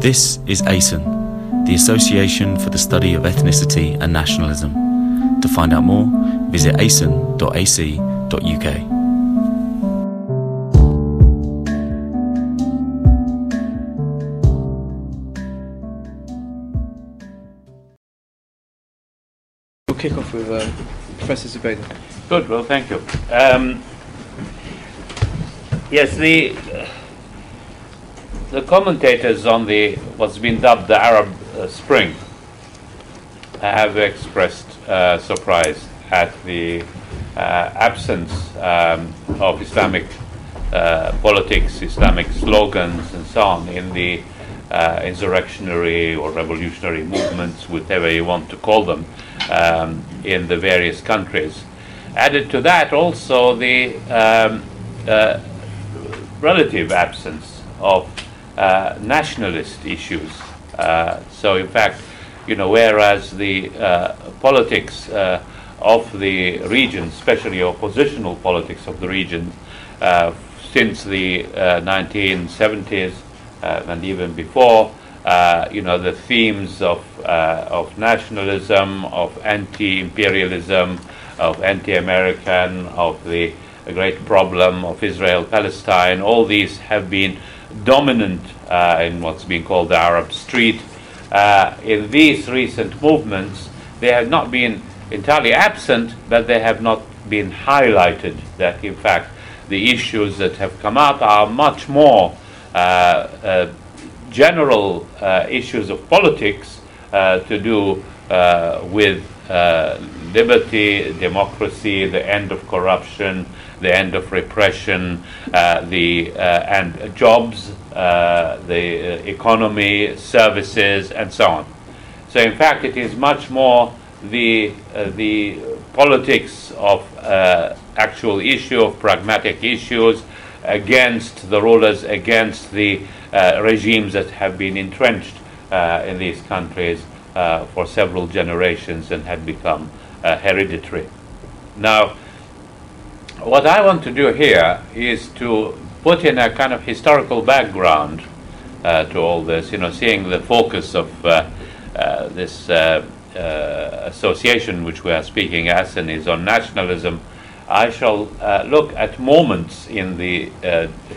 This is ASEN, the Association for the Study of Ethnicity and Nationalism. To find out more, visit asen.ac.uk. We'll kick off with uh, Professor Zubaida. Good. Well, thank you. Um, yes, the the commentators on the what's been dubbed the Arab uh, Spring have expressed uh, surprise at the uh, absence um, of Islamic uh, politics, Islamic slogans, and so on in the uh, insurrectionary or revolutionary movements, whatever you want to call them, um, in the various countries. Added to that, also the um, relative absence of uh, nationalist issues. Uh, so, in fact, you know, whereas the uh, politics uh, of the region, especially oppositional politics of the region, uh, since the 1970s and even before, you know, the themes of of nationalism, of anti-imperialism, of anti-American, of the great problem of Israel-Palestine, all these have been dominant uh, in what's being called the Arab Street. Uh, in these recent movements, they have not been entirely absent, but they have not been highlighted. That, in fact, the issues that have come out are much more uh, uh general uh, issues of politics uh, to do with liberty, democracy, the end of corruption, the end of repression, uh, the uh, and jobs, uh, the economy, services, and so on. So, in fact, it is much more the the politics of actual issue of pragmatic issues against the rulers, against the uh, regimes that have been entrenched uh, in these countries uh, for several generations and had become hereditary. Now, what I want to do here is to put in a kind of historical background uh, to all this, you know, seeing the focus of uh, uh, this uh, uh, association which we are speaking as and is on nationalism. I shall uh, look at moments in the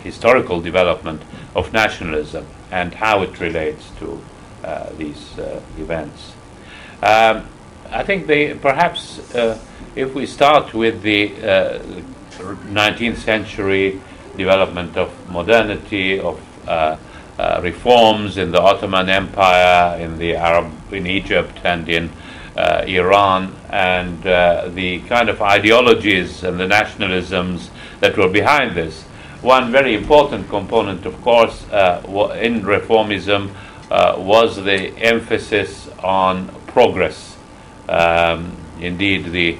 historical development of nationalism and how it relates to these events. Um, I think they perhaps if we start with the 19th century development of modernity, of uh, uh, reforms in the Ottoman Empire, in the Arab, in Egypt, and in uh, Iran, and uh, the kind of ideologies and the nationalisms that were behind this. One very important component, of course, uh, in reformism uh, was the emphasis on progress. Um, indeed, the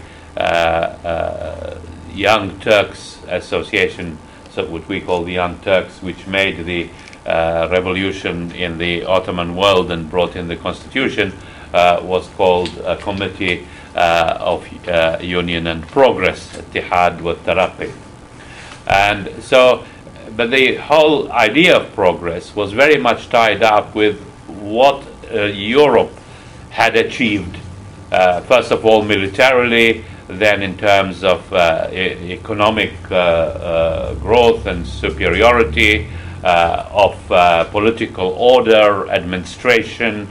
Young Turks Association, so what we call the Young Turks, which made the uh, revolution in the Ottoman world and brought in the constitution, uh, was called a Committee uh, of uh, Union and Progress, Ittihad wa Taraqi. And so, but the whole idea of progress was very much tied up with what uh, Europe had achieved, first of all militarily, then in terms of uh, e- economic uh, uh, growth and superiority, uh, of uh, political order, administration,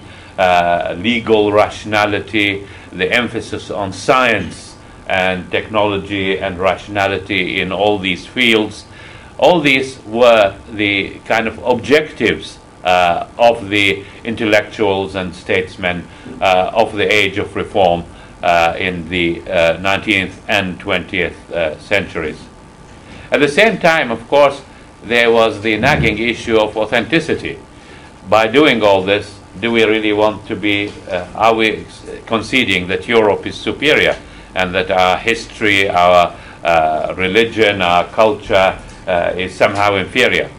legal rationality, the emphasis on science and technology and rationality in all these fields. All these were the kind of objectives uh, of the intellectuals and statesmen uh, of the age of reform uh, in the 19th uh, and 20th uh, centuries. At the same time, of course, there was the nagging issue of authenticity. By doing all this, do we really want to be, uh, are we conceding that Europe is superior and that our history, our uh, religion, our culture is somehow inferior?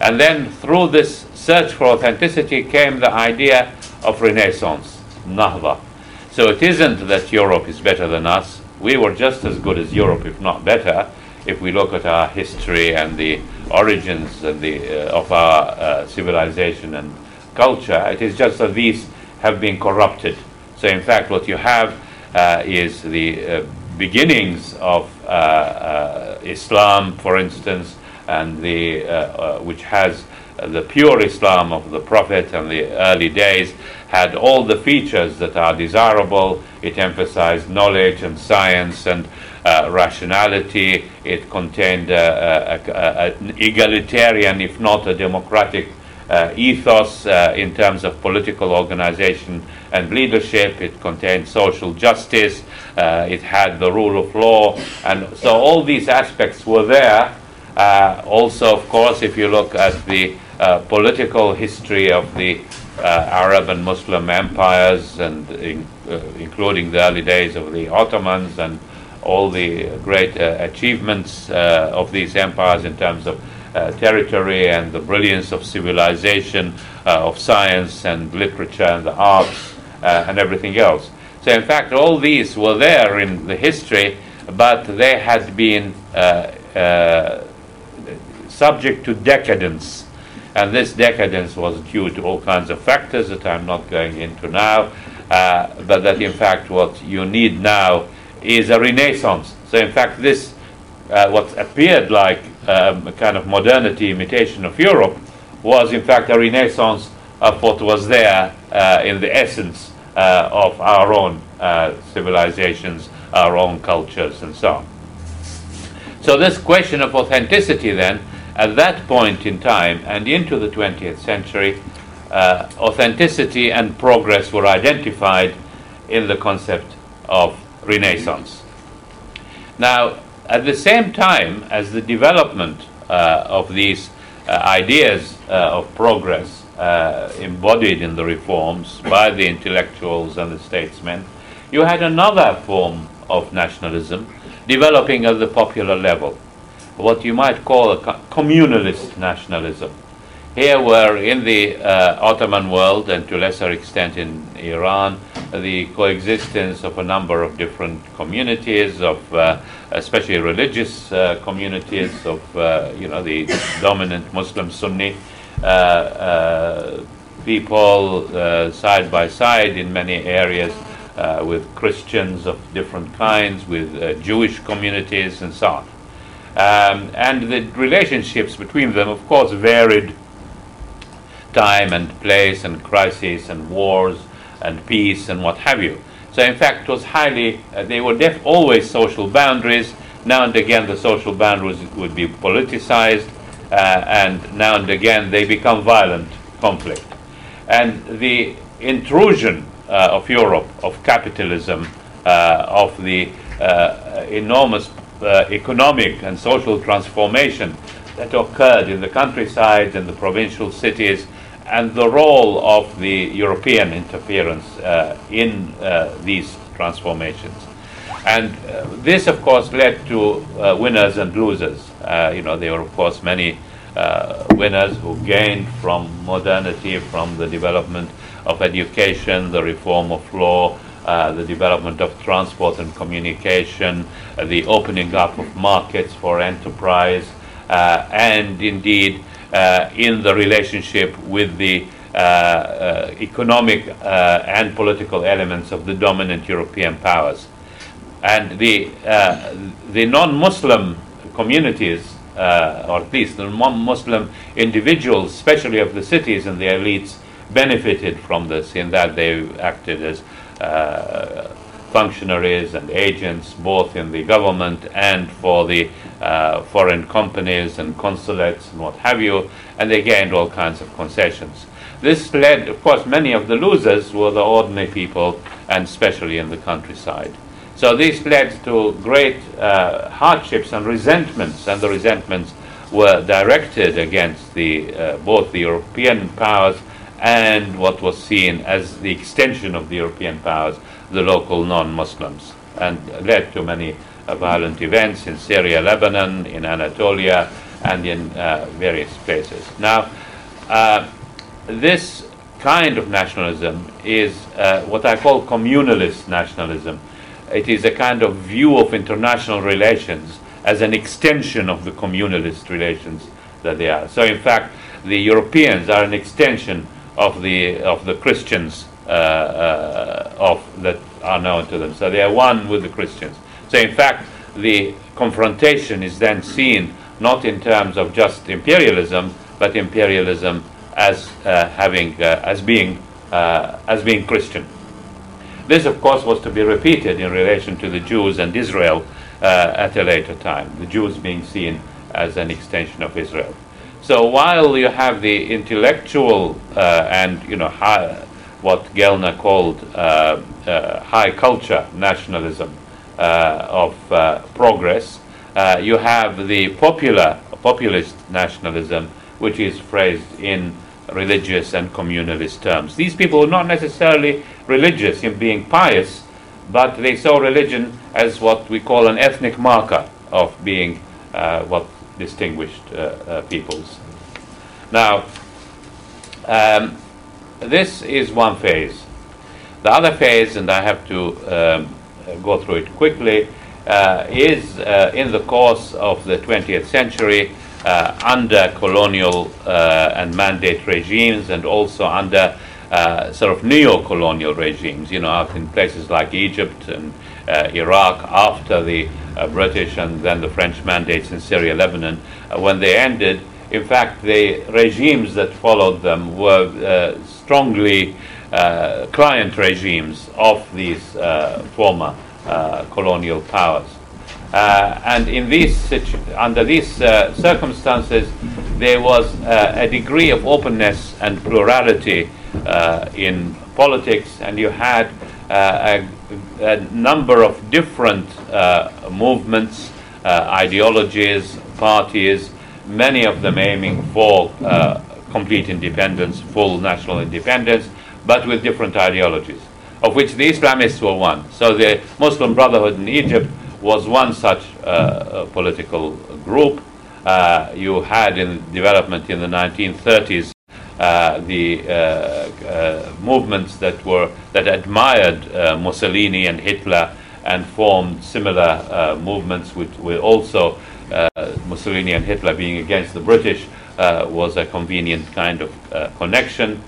And then through this search for authenticity came the idea of Renaissance, Nahda. So it isn't that Europe is better than us. We were just as good as Europe, if not better, if we look at our history and the origins the, uh, of our uh, civilization and culture. It is just that these have been corrupted. So, in fact, what you have uh, is the uh, beginnings of uh, uh, Islam, for instance, and the which has the pure Islam of the Prophet and the early days had all the features that are desirable. It emphasized knowledge and science and uh, rationality. It contained uh, an egalitarian, if not a democratic, uh, ethos uh, in terms of political organization and leadership. It contained social justice. Uh, it had the rule of law. And so all these aspects were there. Uh, also, of course, if you look at the uh, political history of the uh, Arab and Muslim empires, and in, including the early days of the Ottomans and all the great achievements of these empires in terms of uh, territory and the brilliance of civilization, uh, of science and literature and the arts uh, and everything else. So, in fact, all these were there in the history, but they had been subject to decadence. And this decadence was due to all kinds of factors that I'm not going into now, uh, but that in fact what you need now is a renaissance. So, in fact, this, uh, what appeared like um, a kind of modernity imitation of Europe, was in fact a renaissance of what was there uh, in the essence uh, of our own uh, civilizations, our own cultures, and so on. So, this question of authenticity, then, at that point in time and into the 20th century, uh, authenticity and progress were identified in the concept of Renaissance. Now, at the same time as the development uh, of these uh, ideas uh, of progress uh, embodied in the reforms by the intellectuals and the statesmen, you had another form of nationalism developing at the popular level, what you might call a communalist nationalism. Here, were in the uh, Ottoman world and to lesser extent in Iran, the coexistence of a number of different communities, of uh, especially religious uh, communities, of uh, you know the dominant Muslim Sunni uh, uh, people side by side in many areas. with Christians of different kinds, with Jewish communities, and so on. Um, and the relationships between them, of course, varied time and place and crises and wars and peace and what have you. So, in fact, it was highly, uh, they were def- always social boundaries. Now and again, the social boundaries would be politicized, uh, and now and again, they become violent conflict. And the intrusion uh, of Europe, of capitalism, uh, of the uh, enormous uh, economic and social transformation that occurred in the countryside and the provincial cities and the role of the European interference uh, in uh, these transformations. And uh, this, of course, led to uh, winners and losers. Uh, you know, there were, of course, many uh, winners who gained from modernity, from the development of education, the reform of law, the development of transport and communication, the opening up of markets for enterprise, and indeed uh, in the relationship with the uh, uh, economic and political elements of the dominant European powers. And the, the non Muslim communities, or at least the non Muslim individuals, especially of the cities and the elites, benefited from this in that they acted as uh, functionaries and agents, both in the government and for the uh, foreign companies and consulates and what have you, and they gained all kinds of concessions. This led, of course, many of the losers were the ordinary people, and especially in the countryside. So this led to great uh, hardships and resentments, and the resentments were directed against the, uh, both the European powers and what was seen as the extension of the European powers, the local non-Muslims, and led to many uh, violent events in Syria, Lebanon, in Anatolia, and in uh, various places. Now, uh, this kind of nationalism is uh, what I call communalist nationalism. It is a kind of view of international relations as an extension of the communalist relations that they are. So, in fact, the Europeans are an extension of the of the Christians uh, uh, of that are known to them. So they are one with the Christians. So in fact, the confrontation is then seen not in terms of just imperialism, but imperialism as uh, having uh, as being uh, as being Christian. This, of course, was to be repeated in relation to the Jews and Israel uh, at a later time. The Jews being seen as an extension of Israel. So while you have the intellectual uh, and you know high, what Gellner called uh, high culture nationalism of progress, you have the popular populist nationalism, which is phrased in religious and communalist terms. These people were not necessarily religious in being pious, but they saw religion as what we call an ethnic marker of being uh, what distinguished uh, uh, peoples. Now, um, this is one phase. The other phase, and I have to um, go through it quickly, uh, is uh, in the course of the 20th century uh, under colonial uh, and mandate regimes and also under sort of neo-colonial regimes, you know, in places like Egypt and Iraq after the uh, British and then the French mandates in Syria, Lebanon, uh, when they ended, in fact, the regimes that followed them were strongly client regimes of these former colonial powers. Uh, and in these situ- under these uh, circumstances, there was uh, a degree of openness and plurality uh, in politics, and you had uh, a, a, number of different uh, movements, ideologies, parties, many of them aiming for complete independence, full national independence, but with different ideologies, of which the Islamists were one. So the Muslim Brotherhood in Egypt was one such uh, political group. Uh, you had in development in the 1930s uh, the uh, uh, movements that were that admired uh, Mussolini and Hitler and formed similar movements, were also Mussolini and Hitler being against the British was a convenient kind of connection.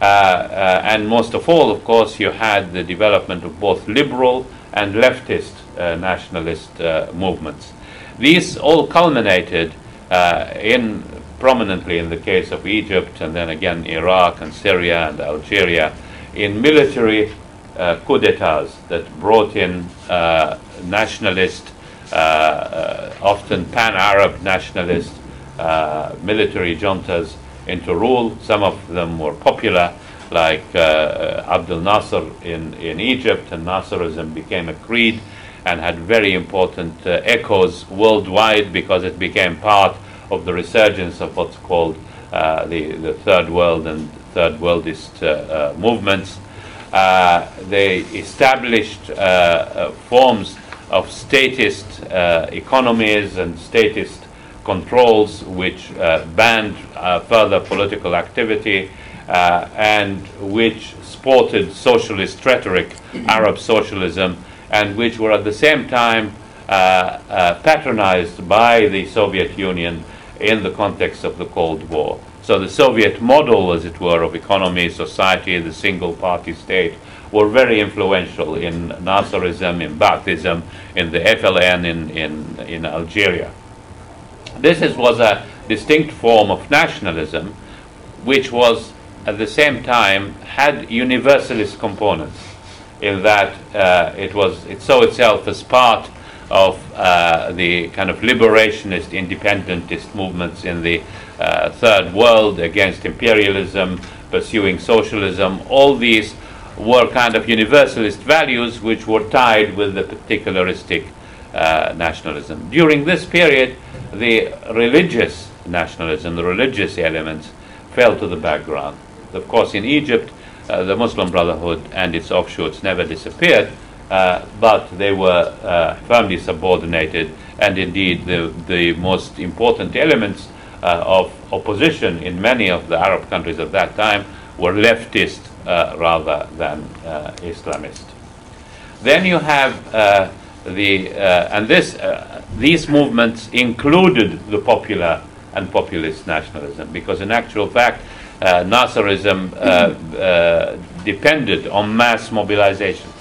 and most of all, of course, you had the development of both liberal and leftist uh, nationalist uh, movements. These all culminated uh, in prominently in the case of Egypt and then again Iraq and Syria and Algeria in military uh, coup d'etats that brought in uh, nationalist, uh, often pan Arab nationalist military juntas into rule. Some of them were popular, like Abdel Nasser in, in Egypt, and Nasserism became a creed and had very important uh, echoes worldwide because it became part of the resurgence of what's called uh, the, the third world and third worldist uh, uh movements. Uh, they established uh, forms of statist economies and statist controls which banned further political activity and which sported socialist rhetoric, Arab socialism, and which were at the same time uh, uh, patronized by the Soviet Union in the context of the Cold War. So the Soviet model, as it were, of economy, society, the single party state, were very influential in Nasserism, in Baathism, in the FLN in, in, in Algeria. This is, was a distinct form of nationalism, which was at the same time had universalist components in that uh, it was it saw itself as part of uh, the kind of liberationist, independentist movements in the uh, third world against imperialism, pursuing socialism. All these were kind of universalist values which were tied with the particularistic uh, nationalism. During this period, the religious nationalism, the religious elements, fell to the background. Of course, in Egypt, uh, the Muslim Brotherhood and its offshoots never disappeared, uh, but they were uh, firmly subordinated, and indeed the, the most important elements uh, of opposition in many of the Arab countries at that time were leftist uh, rather than Islamist. Then you have the and this these movements included the popular and populist nationalism because in actual fact uh, Nasserism uh, uh, depended on mass mobilization.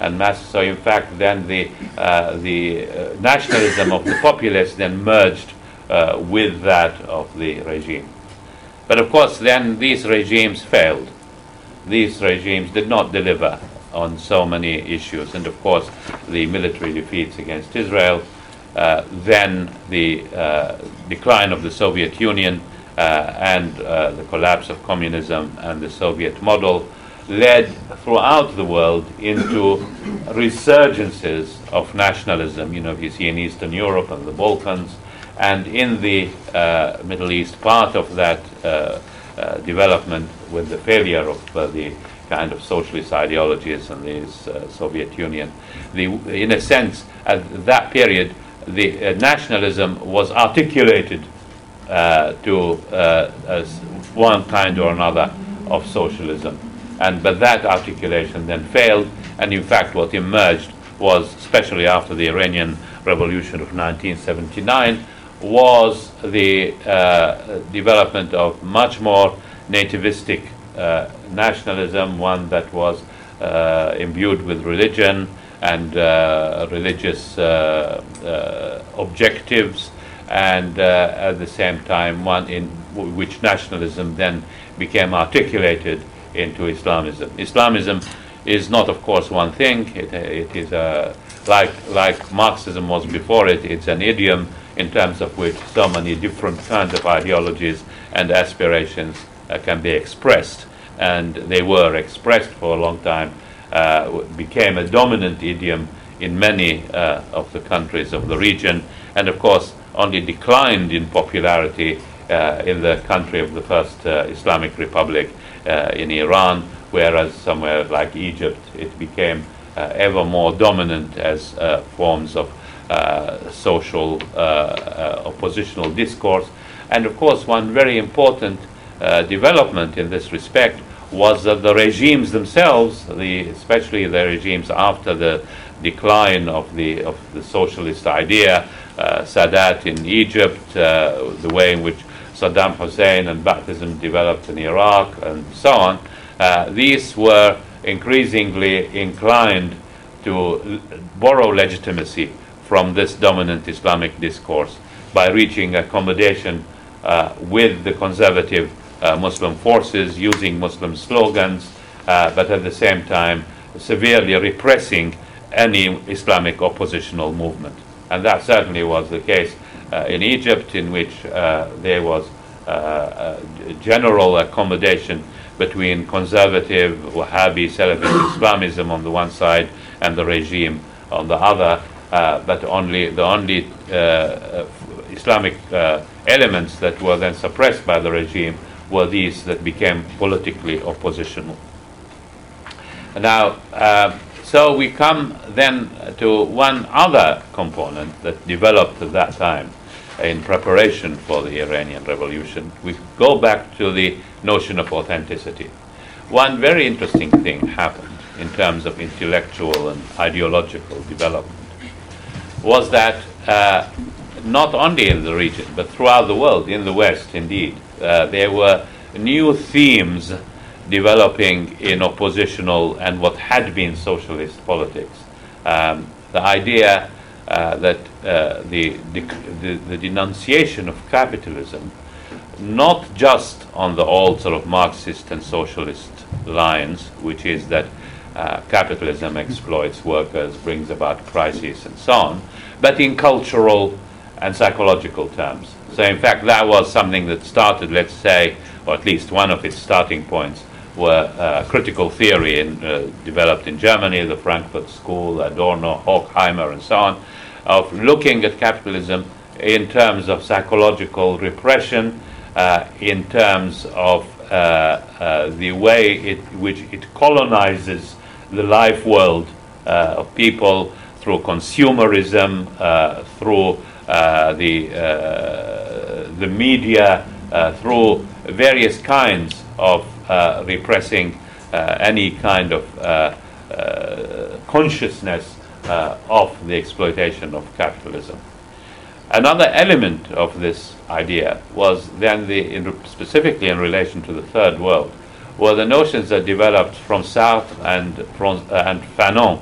And mass, so in fact, then the, uh, the uh, nationalism of the populace then merged uh, with that of the regime. But of course, then these regimes failed. These regimes did not deliver on so many issues. And of course, the military defeats against Israel, uh, then the uh, decline of the Soviet Union, uh, and the collapse of communism and the Soviet model led throughout the world into resurgences of nationalism. You know, you see in Eastern Europe and the Balkans, and in the uh, Middle East, part of that uh, uh, development with the failure of uh, the kind of socialist ideologies and the uh, Soviet Union. The, in a sense, at that period, the uh, nationalism was articulated to one kind or another of socialism. And, but that articulation then failed, and in fact, what emerged was, especially after the Iranian Revolution of 1979, was the uh, development of much more nativistic uh, nationalism, one that was uh, imbued with religion and uh, religious uh, uh, objectives, and at the same time, one in w- which nationalism then became articulated into Islamism. Islamism is not, of course, one thing. It, it is uh, like like Marxism was before it. It's an idiom in terms of which so many different kinds of ideologies and aspirations uh, can be expressed, and they were expressed for a long time. Uh, became a dominant idiom in many uh, of the countries of the region, and of course only declined in popularity uh, in the country of the first uh, Islamic Republic uh, in Iran, whereas somewhere like Egypt it became uh, ever more dominant as uh, forms of uh, social oppositional discourse. And of course, one very important development in this respect was that the regimes themselves, the, especially the regimes after the decline of the, of the socialist idea, uh, Sadat in Egypt, uh, the way in which Saddam Hussein and Baathism developed in Iraq, and so on, uh, these were increasingly inclined to borrow legitimacy from this dominant Islamic discourse by reaching accommodation uh, with the conservative uh, Muslim forces, using Muslim slogans, uh, but at the same time severely repressing any Islamic oppositional movement. And that certainly was the case in Egypt, in which uh, there was uh, uh, general accommodation between conservative Wahhabi Salafist Islamism on the one side and the regime on the other, uh, but only the only uh, uh, Islamic uh, elements that were then suppressed by the regime were these that became politically oppositional. Now, uh, so we come then to one other component that developed at that time in preparation for the Iranian Revolution. We go back to the notion of authenticity. One very interesting thing happened in terms of intellectual and ideological development was that uh, not only in the region, but throughout the world, in the West indeed, uh, there were new themes developing in oppositional and what had been socialist politics. Um, the idea uh, that uh, the, the, the denunciation of capitalism, not just on the old sort of Marxist and socialist lines, which is that uh, capitalism exploits workers, brings about crises, and so on, but in cultural and psychological terms. So, in fact, that was something that started, let's say, or at least one of its starting points, were uh, critical theory in, uh, developed in Germany, the Frankfurt School, Adorno, Horkheimer, and so on, of looking at capitalism in terms of psychological repression, uh, in terms of uh, uh, the way it, which it colonizes the life world uh, of people through consumerism, through the, the media, through various kinds of uh, repressing uh, any kind of uh, uh, consciousness uh, of the exploitation of capitalism. Another element of this idea was then the, in, specifically in relation to the third world, were the notions that developed from Sartre and, from, and Fanon,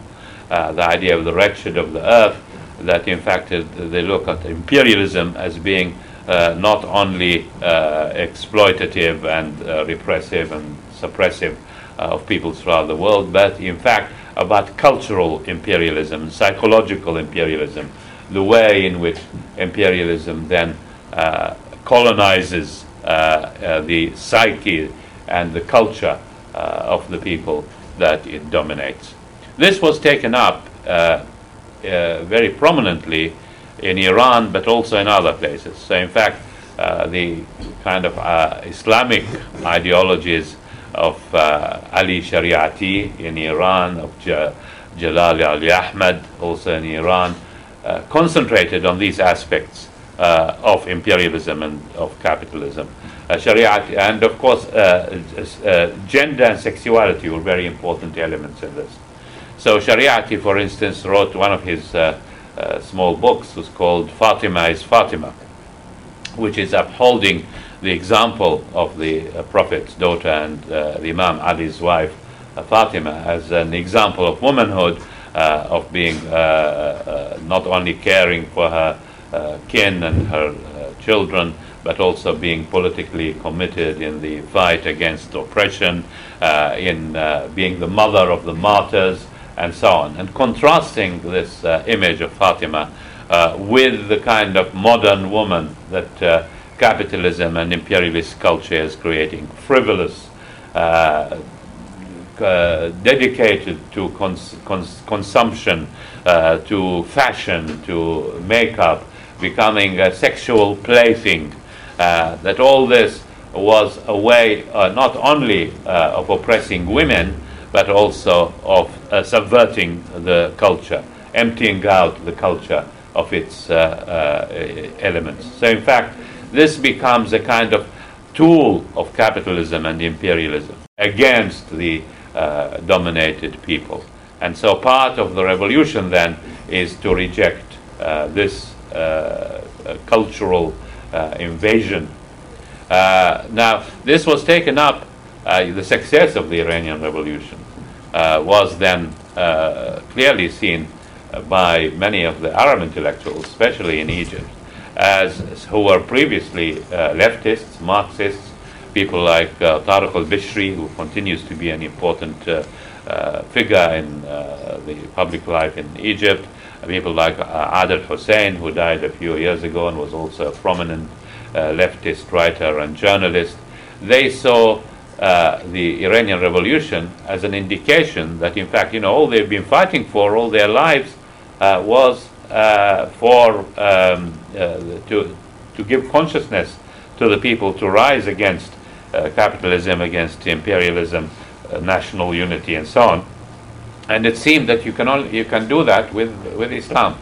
the idea of the wretched of the earth, that in fact they look at imperialism as being not only uh, exploitative and uh, repressive and suppressive of peoples throughout the world, but in fact about cultural imperialism, psychological imperialism, the way in which imperialism then uh, colonizes uh, uh, the psyche and the culture of the people that it dominates. This was taken up very prominently in Iran, but also in other places. So, in fact, uh, the kind of uh, Islamic ideologies of uh, Ali Shariati in Iran, of Jalal Ali Ahmad also in Iran, uh, concentrated on these aspects uh, of imperialism and of capitalism. Uh, Shariati, and of course, gender and sexuality were very important elements in this. So, Shariati, for instance, wrote one of his uh, small books was called Fatima is Fatima, which is upholding the example of the uh, Prophet's daughter and uh, the Imam Ali's wife, uh, Fatima, as an example of womanhood, of being not only caring for her kin and her children, but also being politically committed in the fight against oppression, in being the mother of the martyrs, and so on. And contrasting this uh, image of Fatima uh, with the kind of modern woman that uh, capitalism and imperialist culture is creating, frivolous, uh, uh, dedicated to cons- cons- consumption, uh, to fashion, to makeup, becoming a sexual plaything. that all this was a way not only of oppressing women, but also of uh, subverting the culture, emptying out the culture of its uh, uh, elements. So, in fact, this becomes a kind of tool of capitalism and imperialism against the uh, dominated people. And so, part of the revolution then is to reject this cultural invasion. now, this was taken up, the success of the Iranian Revolution uh, was then uh, clearly seen by many of the Arab intellectuals, especially in Egypt, as who were previously uh, leftists, Marxists, people like uh, Tariq al-Bishri, who continues to be an important uh, uh, figure in the public life in Egypt, people like Adel Hussein, who died a few years ago and was also a prominent leftist writer and journalist. They saw uh, the Iranian Revolution as an indication that, in fact, you know, all they've been fighting for all their lives uh, was uh, for um, uh, to to give consciousness to the people to rise against uh, capitalism, against imperialism, national unity, and so on. And it seemed that you can only, you can do that with with Islam.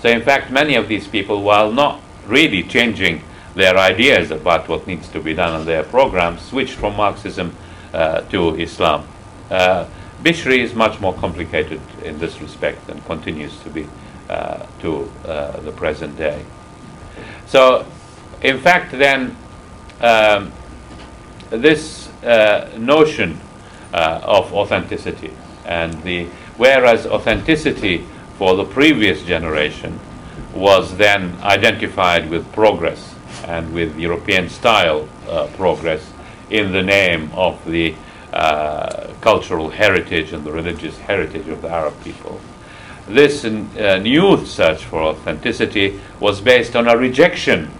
So, in fact, many of these people, while not really changing their ideas about what needs to be done on their programs switched from Marxism uh, to Islam. Uh, Bishri is much more complicated in this respect and continues to be uh, to uh, the present day. So, in fact, then, um, this uh, notion uh, of authenticity and the whereas authenticity for the previous generation was then identified with progress and with European style uh, progress in the name of the uh, cultural heritage and the religious heritage of the Arab people. This uh, new search for authenticity was based on a rejection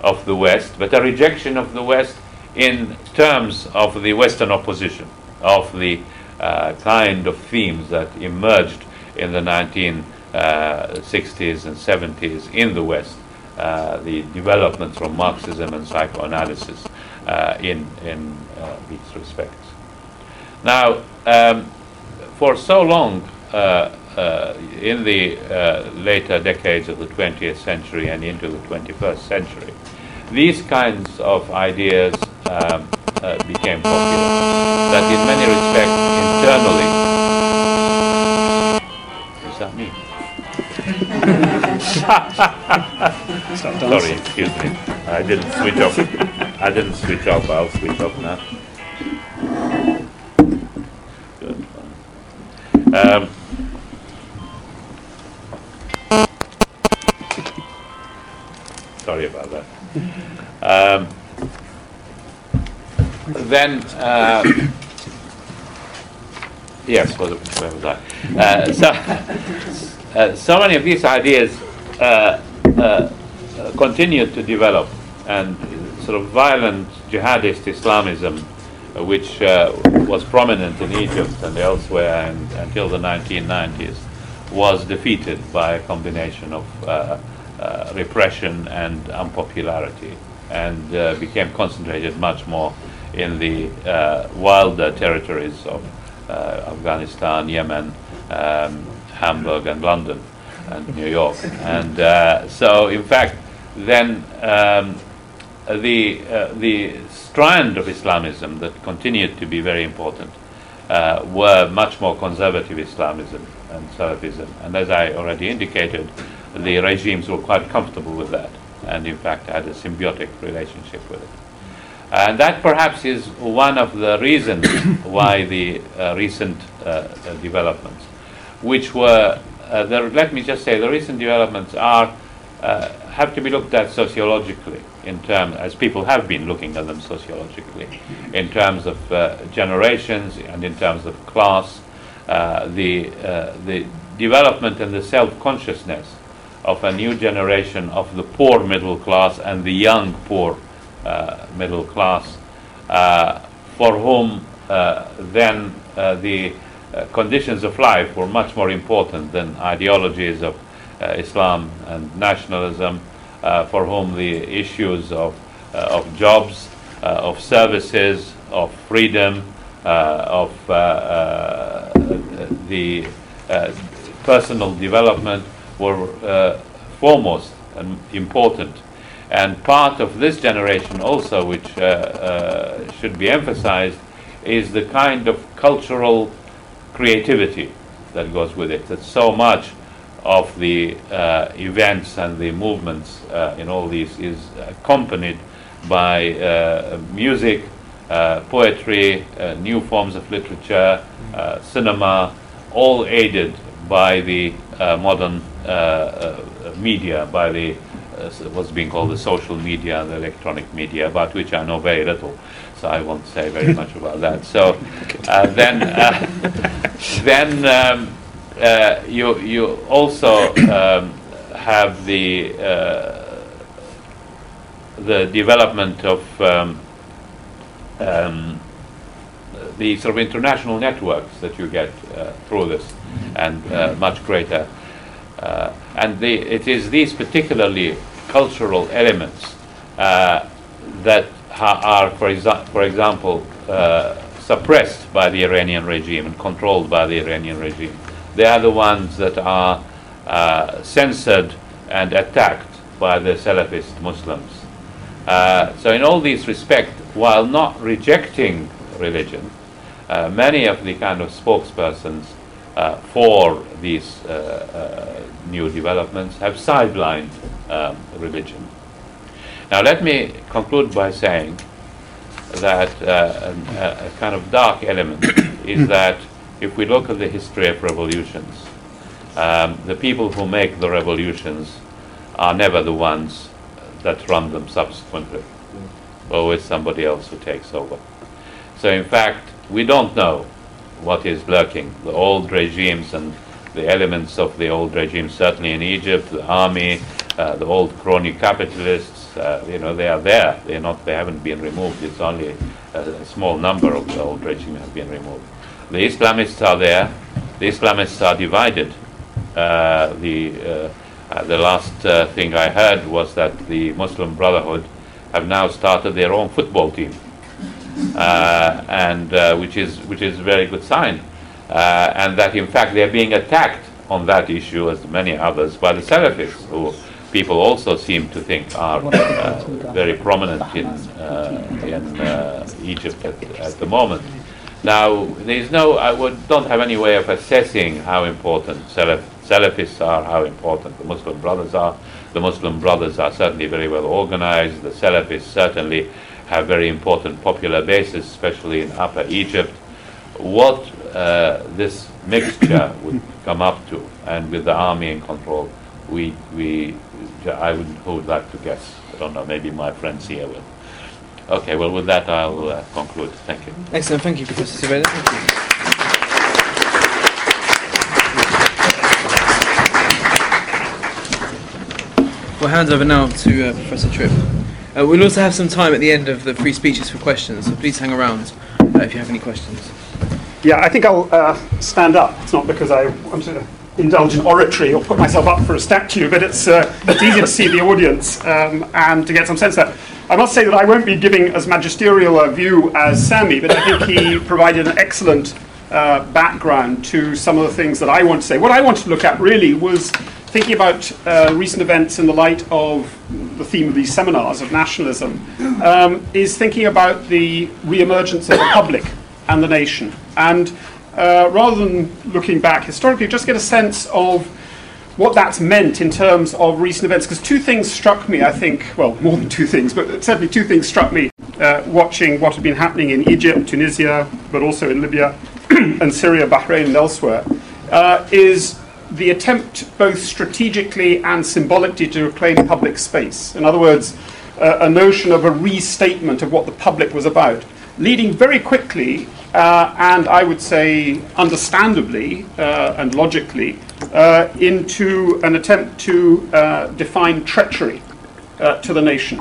of the West, but a rejection of the West in terms of the Western opposition, of the uh, kind of themes that emerged in the 1960s uh, and 70s in the West the developments from Marxism and psychoanalysis uh, in, in uh, these respects. Now, um, for so long, uh, uh, in the later decades of the 20th century and into the 21st century, these kinds of ideas um, became popular. That in many respects, internally, is that me? Sorry, excuse me. I didn't switch off. I didn't switch off. I'll switch off now. Good. Um, sorry about that. Um, then, uh, yes, where was I? Uh, so, uh, so many of these ideas continued to develop, and sort of violent jihadist Islamism, uh, which uh, was prominent in Egypt and elsewhere and, until the 1990s, was defeated by a combination of uh, uh, repression and unpopularity, and uh, became concentrated much more in the uh, wilder territories of uh, Afghanistan, Yemen, um, Hamburg, and London, New York. And uh, so, in fact, then um, the uh, the strand of Islamism that continued to be very important uh, were much more conservative Islamism and Salafism. And as I already indicated, the regimes were quite comfortable with that, and in fact had a symbiotic relationship with it. And that perhaps is one of the reasons why the uh, recent uh, uh, developments, which were, uh, the, let me just say, the recent developments are uh, have to be looked at sociologically in terms, as people have been looking at them sociologically, in terms of uh, generations and in terms of class, uh, the uh, the development and the self-consciousness of a new generation of the poor middle class and the young poor uh, middle class, for whom then the uh, conditions of life were much more important than ideologies of uh, Islam and nationalism, uh, for whom the issues of, uh, of jobs, uh, of services, of freedom, of the personal development were foremost and important. And part of this generation also, which should be emphasized, is the kind of cultural creativity that goes with it. That so much of the uh, events and the movements uh, in all these is accompanied by uh, music, uh, poetry, uh, new forms of literature, uh, cinema, all aided by the modern media, by the what's being called the social media, and the electronic media, about which I know very little, so I won't say very much about that. So uh, then, uh, then um, uh, you you also um, have the uh, the development of um, um, the sort of international networks that you get uh, through this, and uh, much greater. And the, it is these particularly cultural elements that ha- are, for, exa- for example, uh, suppressed by the Iranian regime and controlled by the Iranian regime. They are the ones that are uh, censored and attacked by the Salafist Muslims. Uh, so, in all these respects, while not rejecting religion, uh, many of the kind of spokespersons uh, for these uh, new developments have sidelined um, religion. Now, let me conclude by saying that uh, a, a kind of dark element is that if we look at the history of revolutions, um, the people who make the revolutions are never the ones that run them subsequently. Always somebody else who takes over. So, in fact, we don't know what is lurking. The old regimes and the elements of the old regime, certainly in Egypt, the army, uh, the old crony capitalists, uh, you know, they are there. They're not, they haven't been removed. It's only a, a small number of the old regime have been removed. The Islamists are there. The Islamists are divided. Uh, the, uh, uh, the last uh, thing I heard was that the Muslim Brotherhood have now started their own football team and which is which is a very good sign, and that in fact they are being attacked on that issue as many others by the Salafists, who people also seem to think are uh, very prominent in uh, in uh, Egypt at, at the moment. Now there is no I would, don't have any way of assessing how important Salaf Salafists are, how important the Muslim Brothers are. The Muslim Brothers are certainly very well organized. The Salafists certainly have very important popular bases, especially in Upper Egypt. What uh, this mixture would come up to, and with the army in control, we, we, I would, who would like to guess? I don't know, maybe my friends here will. Okay, well, with that, I'll uh, conclude. Thank you. Excellent, thank you, Professor Zubaida. Thank you. We'll over now to uh, Professor Tripp. Uh, we'll also have some time at the end of the free speeches for questions, so please hang around uh, if you have any questions. Yeah, I think I'll uh, stand up. It's not because I want to indulge in oratory or put myself up for a statue, but it's, uh, it's easier to see the audience um, and to get some sense of that. I must say that I won't be giving as magisterial a view as Sami, but I think he provided an excellent uh, background to some of the things that I want to say. What I wanted to look at really was thinking about uh, recent events in the light of the theme of these seminars of nationalism, um, is thinking about the re-emergence of the public and the nation. And uh, rather than looking back historically, just get a sense of what that's meant in terms of recent events. Because two things struck me, I think, well, more than two things, but certainly two things struck me uh, watching what had been happening in Egypt, Tunisia, but also in Libya and Syria, Bahrain, and elsewhere, uh, is the attempt both strategically and symbolically to reclaim public space. In other words, uh, a notion of a restatement of what the public was about, leading very quickly uh, and I would say understandably uh, and logically uh, into an attempt to uh, define treachery uh, to the nation.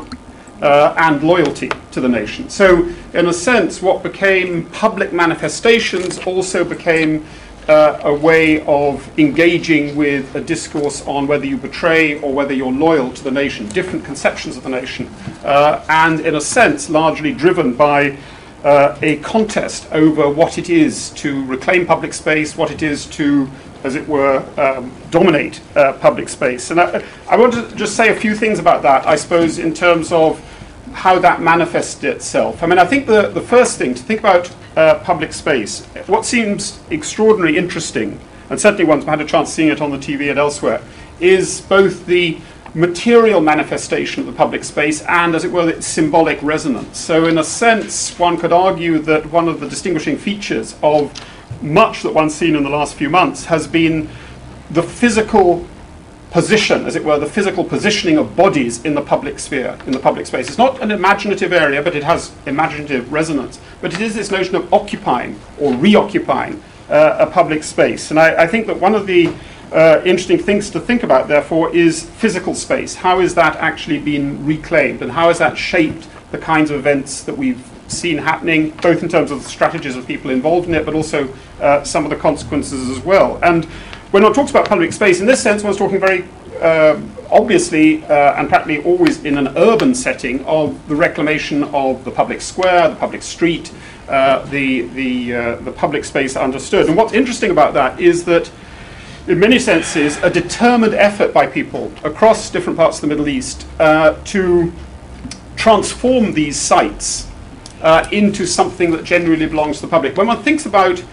and loyalty to the nation. So, in a sense, what became public manifestations also became uh, a way of engaging with a discourse on whether you betray or whether you're loyal to the nation, different conceptions of the nation, uh, and in a sense, largely driven by uh, a contest over what it is to reclaim public space, what it is to, as it were, um, dominate uh, public space. And I, I want to just say a few things about that, I suppose, in terms of how that manifested itself. I mean, I think the, the first thing to think about uh, public space, what seems extraordinarily interesting, and certainly once I had a chance seeing it on the TV and elsewhere, is both the material manifestation of the public space and, as it were, its symbolic resonance. So, in a sense, one could argue that one of the distinguishing features of much that one's seen in the last few months has been the physical position, as it were, the physical positioning of bodies in the public sphere, in the public space. It's not an imaginative area, but it has imaginative resonance. But it is this notion of occupying or reoccupying uh, a public space. And I, I, think that one of the uh, interesting things to think about, therefore, is physical space. How is that actually been reclaimed, and how has that shaped the kinds of events that we've seen happening, both in terms of the strategies of people involved in it, but also uh, some of the consequences as well. And when one talks about public space, in this sense, one's talking very uh, obviously uh, and practically always in an urban setting of the reclamation of the public square, the public street, uh, the, the, uh, the public space understood. And what's interesting about that is that, in many senses, a determined effort by people across different parts of the Middle East uh, to transform these sites uh, into something that genuinely belongs to the public. When one thinks about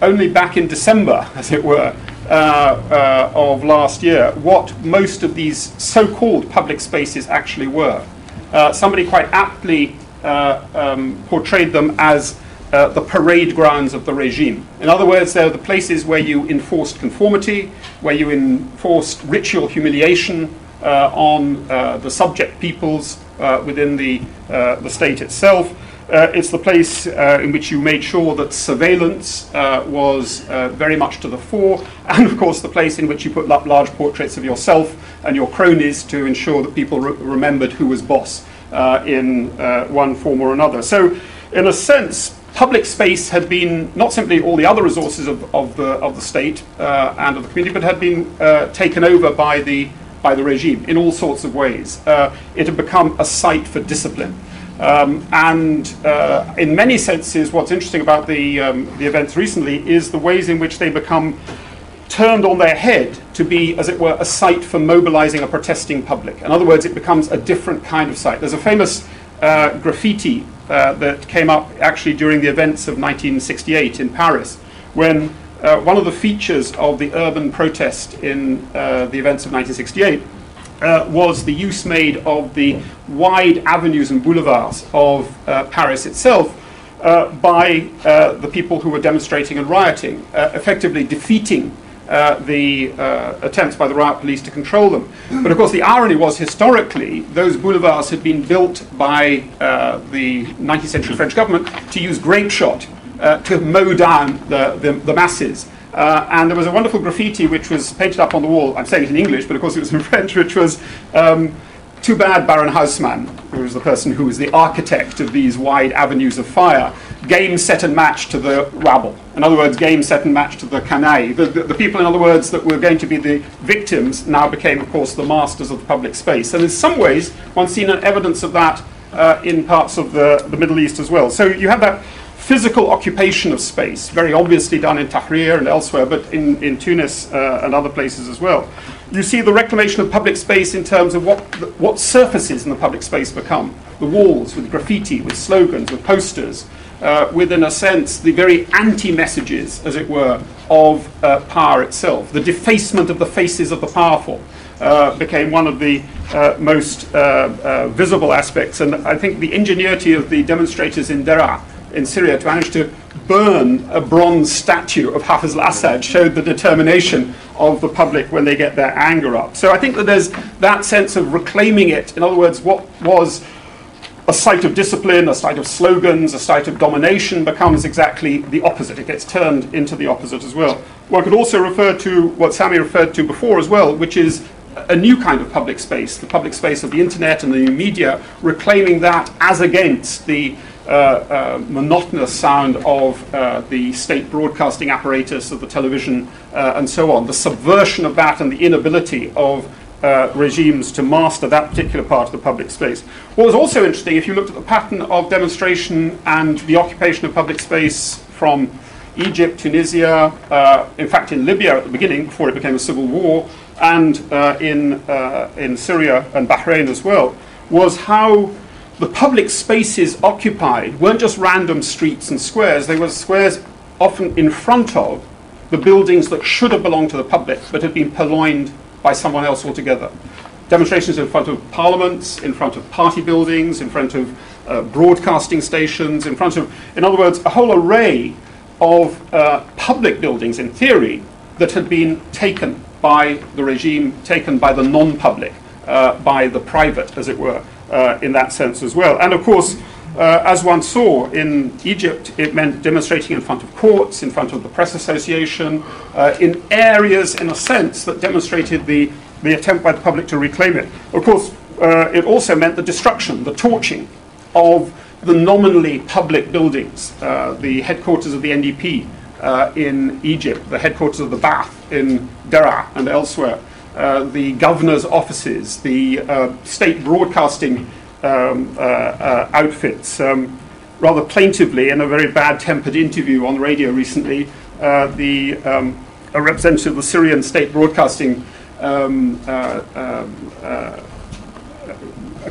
only back in December, as it were, uh, uh, of last year what most of these so called public spaces actually were. Uh, somebody quite aptly uh, um, portrayed them as uh, the parade grounds of the regime. In other words, they're the places where you enforced conformity, where you enforced ritual humiliation uh, on the subject peoples within the, the state itself. Uh, it's the place uh, in which you made sure that surveillance uh, was uh, very much to the fore, and of course, the place in which you put up large portraits of yourself and your cronies to ensure that people re- remembered who was boss uh, in uh, one form or another. So, in a sense, public space had been not simply all the other resources of, of, the, of the state and of the community, but had been taken over by the, by the regime in all sorts of ways. it had become a site for discipline. Um, and uh, in many senses, what's interesting about the, um, the events recently is the ways in which they become turned on their head to be, as it were, a site for mobilizing a protesting public. In other words, it becomes a different kind of site. There's a famous uh, graffiti uh, that came up actually during the events of 1968 in Paris when uh, one of the features of the urban protest in uh, the events of 1968 uh, was the use made of the wide avenues and boulevards of Paris itself by the people who were demonstrating and rioting, effectively defeating uh, the uh, attempts by the riot police to control them. But of course, the irony was historically, those boulevards had been built by uh, the 19th century French government to use grape shot uh, to mow down the, the, the masses. Uh, and there was a wonderful graffiti which was painted up on the wall. I'm saying it in English, but of course it was in French, which was um, too bad Baron Haussmann, who was the person who was the architect of these wide avenues of fire, game, set, and match to the rabble. In other words, game, set, and match to the canaille. The, the, the, people, in other words, that were going to be the victims now became, of course, the masters of the public space. And in some ways, one's seen an evidence of that uh, in parts of the, the Middle East as well. So you have that physical occupation of space, very obviously done in Tahrir and elsewhere, but in, in Tunis uh, and other places as well. You see the reclamation of public space in terms of what, what surfaces in the public space become. The walls with graffiti, with slogans, with posters, uh, with, in a sense, the very anti messages, as it were, of uh, power itself. The defacement of the faces of the powerful uh, became one of the uh, most uh, uh, visible aspects. And I think the ingenuity of the demonstrators in Deraa in Syria to manage to burn a bronze statue of Hafiz al-Assad showed the determination of the public when they get their anger up. So I think that there's that sense of reclaiming it. In other words, what was a site of discipline, a site of slogans, a site of domination becomes exactly the opposite. It gets turned into the opposite as well. One could also refer to what Sami referred to before as well, which is a new kind of public space, the public space of the internet and the new media, reclaiming that as against the uh, uh, monotonous sound of uh, the state broadcasting apparatus, of the television, uh, and so on. The subversion of that and the inability of uh, regimes to master that particular part of the public space. What was also interesting, if you looked at the pattern of demonstration and the occupation of public space from Egypt, Tunisia, uh, in fact in Libya at the beginning, before it became a civil war, and in, in Syria and Bahrain as well, was how the public spaces occupied weren't just random streets and squares, they were squares often in front of the buildings that should have belonged to the public but had been purloined by someone else altogether. Demonstrations in front of parliaments, in front of party buildings, in front of uh, broadcasting stations, in front of, in other words, a whole array of uh, public buildings in theory that had been taken by the regime, taken by the non public, uh, by the private, as it were uh, in that sense as well. And of course, uh, as one saw in Egypt, it meant demonstrating in front of courts, in front of the Press Association, uh, in areas, in a sense, that demonstrated the, the attempt by the public to reclaim it. Of course, uh, it also meant the destruction, the torching of the nominally public buildings, uh, the headquarters of the NDP uh, in Egypt, the headquarters of the Ba'ath in Deraa and elsewhere. Uh, the governor's offices, the state broadcasting um, uh, uh, outfits. Um, rather plaintively, in a very bad tempered interview on the radio recently, the, um, a representative of the Syrian state broadcasting um, um,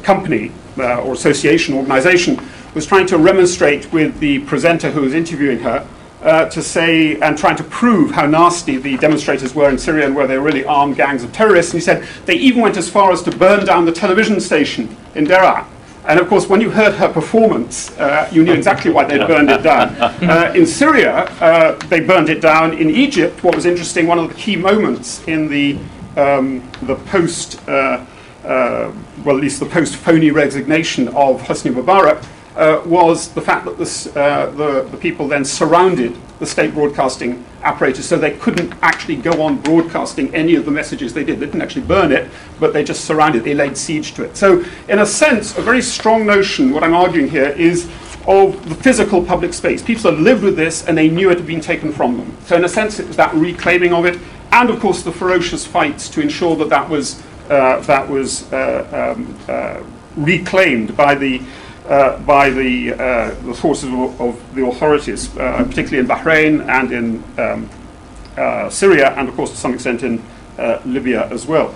company or association, organization, was trying to remonstrate with the presenter who was interviewing her uh, to say and trying to prove how nasty the demonstrators were in Syria and where they were really armed gangs of terrorists. And he said they even went as far as to burn down the television station in Deraa. And of course, when you heard her performance, uh, you knew exactly why they'd burned it down. Uh, in Syria, uh, they burned it down. In Egypt, what was interesting, one of the key moments in the, um, the post, uh, uh, well, at least the post phony resignation of Hosni Mubarak, uh, was the fact that this, uh, the, the people then surrounded the state broadcasting apparatus so they couldn't actually go on broadcasting any of the messages they did. They didn't actually burn it, but they just surrounded it, they laid siege to it. So, in a sense, a very strong notion, what I'm arguing here, is of the physical public space. People had lived with this and they knew it had been taken from them. So, in a sense, it was that reclaiming of it, and of course, the ferocious fights to ensure that that was, uh, that was uh, um, uh, reclaimed by the uh, by the, uh, the forces of, of the authorities, uh, particularly in Bahrain and in um, uh, Syria, and of course to some extent in uh, Libya as well.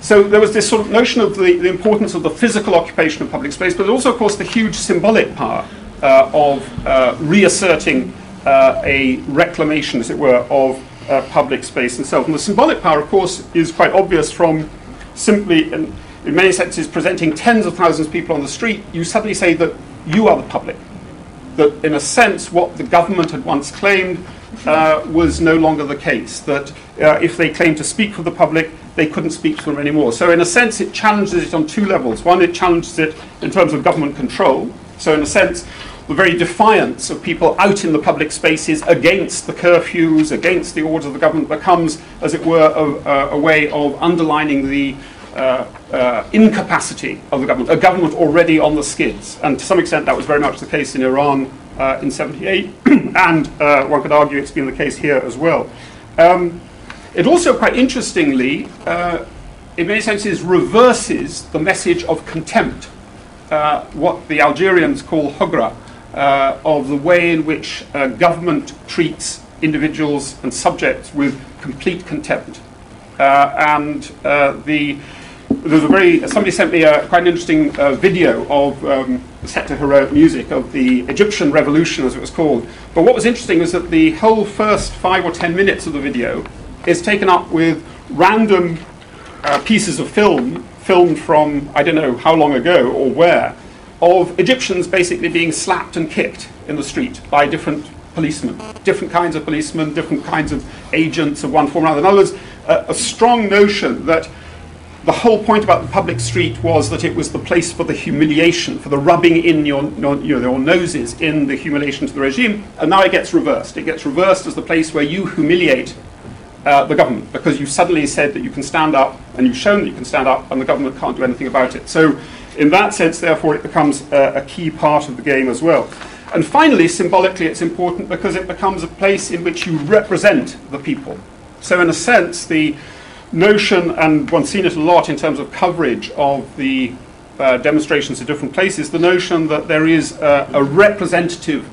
So there was this sort of notion of the, the, importance of the physical occupation of public space, but also, of course, the huge symbolic power of reasserting a reclamation, as it were, of public space itself. And the symbolic power, of course, is quite obvious from simply, in, in many senses, presenting tens of thousands of people on the street. You suddenly say that you are the public. That, in a sense, what the government had once claimed uh, was no longer the case. That uh, if they claimed to speak for the public, they couldn't speak for them anymore. So, in a sense, it challenges it on two levels. One, it challenges it in terms of government control. So, in a sense, the very defiance of people out in the public spaces against the curfews, against the orders of the government, becomes, as it were, a, a way of underlining the uh, uh, incapacity of the government, a government already on the skids. And to some extent, that was very much the case in Iran uh, in 78, and uh, one could argue it's been the case here as well. Um, it also, quite interestingly, uh, in many senses, reverses the message of contempt, uh, what the Algerians call hogra, uh, of the way in which government treats individuals and subjects with complete contempt. And the there's a very somebody sent me a quite an interesting uh, video of um, set to heroic music of the Egyptian Revolution, as it was called. But what was interesting was that the whole first five or ten minutes of the video is taken up with random uh, pieces of film filmed from I don't know how long ago or where of Egyptians basically being slapped and kicked in the street by different policemen, different kinds of policemen, different kinds of agents of one form or another. In other words, a, a strong notion that the whole point about the public street was that it was the place for the humiliation, for the rubbing in your, your, your, noses in the humiliation to the regime, and now it gets reversed. It gets reversed as the place where you humiliate uh, the government because you suddenly said that you can stand up and you've shown that you can stand up and the government can't do anything about it. So in that sense, therefore, it becomes a, a key part of the game as well. And finally, symbolically, it's important because it becomes a place in which you represent the people. So, in a sense, the notion, and one's seen it a lot in terms of coverage of the uh, demonstrations at different places, the notion that there is a, a representative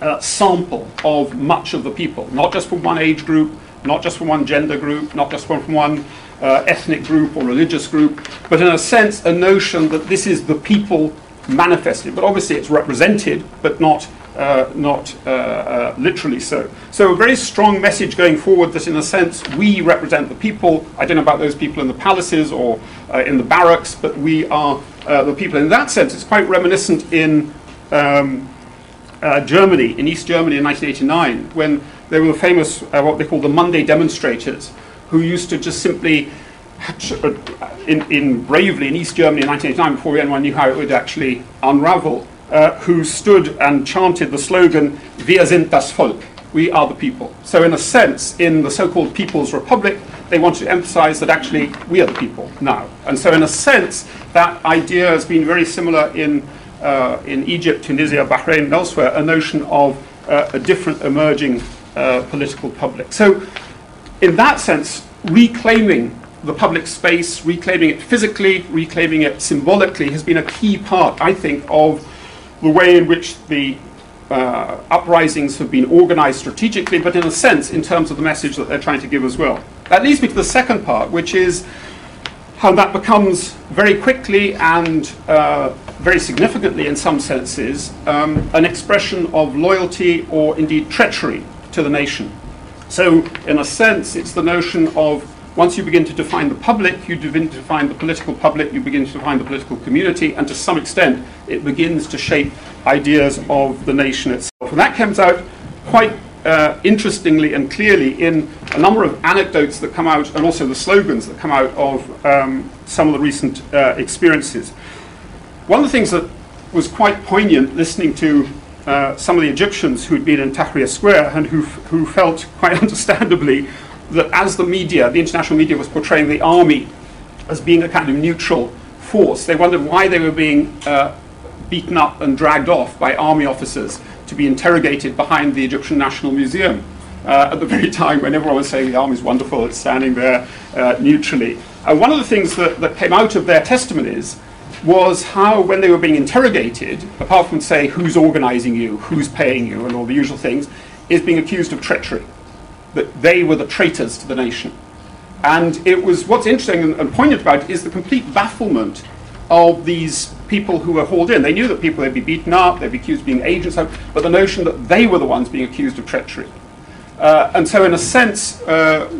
uh, sample of much of the people, not just from one age group, not just from one gender group, not just from one uh, ethnic group or religious group, but in a sense, a notion that this is the people manifested. But obviously, it's represented, but not. Uh, not uh, uh, literally so. So, a very strong message going forward that, in a sense, we represent the people. I don't know about those people in the palaces or uh, in the barracks, but we are uh, the people. In that sense, it's quite reminiscent in um, Germany, in East Germany in 1989, when there were famous, what they call the Monday demonstrators, who used to just simply, in, in bravely in East Germany in 1989, before anyone knew how it would actually unravel, uh, who stood and chanted the slogan, Wir sind das Volk, we are the people. So, in a sense, in the so called People's Republic, they wanted to emphasize that actually we are the people now. And so, in a sense, that idea has been very similar in, uh, in Egypt, Tunisia, Bahrain, and elsewhere a notion of uh, a different emerging uh, political public. So, in that sense, reclaiming the public space, reclaiming it physically, reclaiming it symbolically, has been a key part, I think, of the way in which the uh, uprisings have been organized strategically, but in a sense, in terms of the message that they're trying to give as well. That leads me to the second part, which is how that becomes very quickly and uh, very significantly, in some senses, um, an expression of loyalty or indeed treachery to the nation. So, in a sense, it's the notion of once you begin to define the public, you begin to define the political public, you begin to define the political community, and to some extent, it begins to shape ideas of the nation itself. And that comes out quite uh, interestingly and clearly in a number of anecdotes that come out, and also the slogans that come out of um, some of the recent uh, experiences. One of the things that was quite poignant listening to uh, some of the Egyptians who'd been in Tahrir Square and who, who felt quite understandably that as the media, the international media, was portraying the army as being a kind of neutral force, they wondered why they were being uh, beaten up and dragged off by army officers to be interrogated behind the Egyptian National Museum. Uh, at the very time when everyone was saying the army is wonderful, it's standing there uh, neutrally. And one of the things that, that came out of their testimonies was how, when they were being interrogated, apart from say who's organizing you, who's paying you, and all the usual things, is being accused of treachery. That they were the traitors to the nation. And it was what's interesting and, and poignant about it is the complete bafflement of these people who were hauled in. They knew that people would be beaten up, they'd be accused of being agents, but the notion that they were the ones being accused of treachery. Uh, and so, in a sense, uh,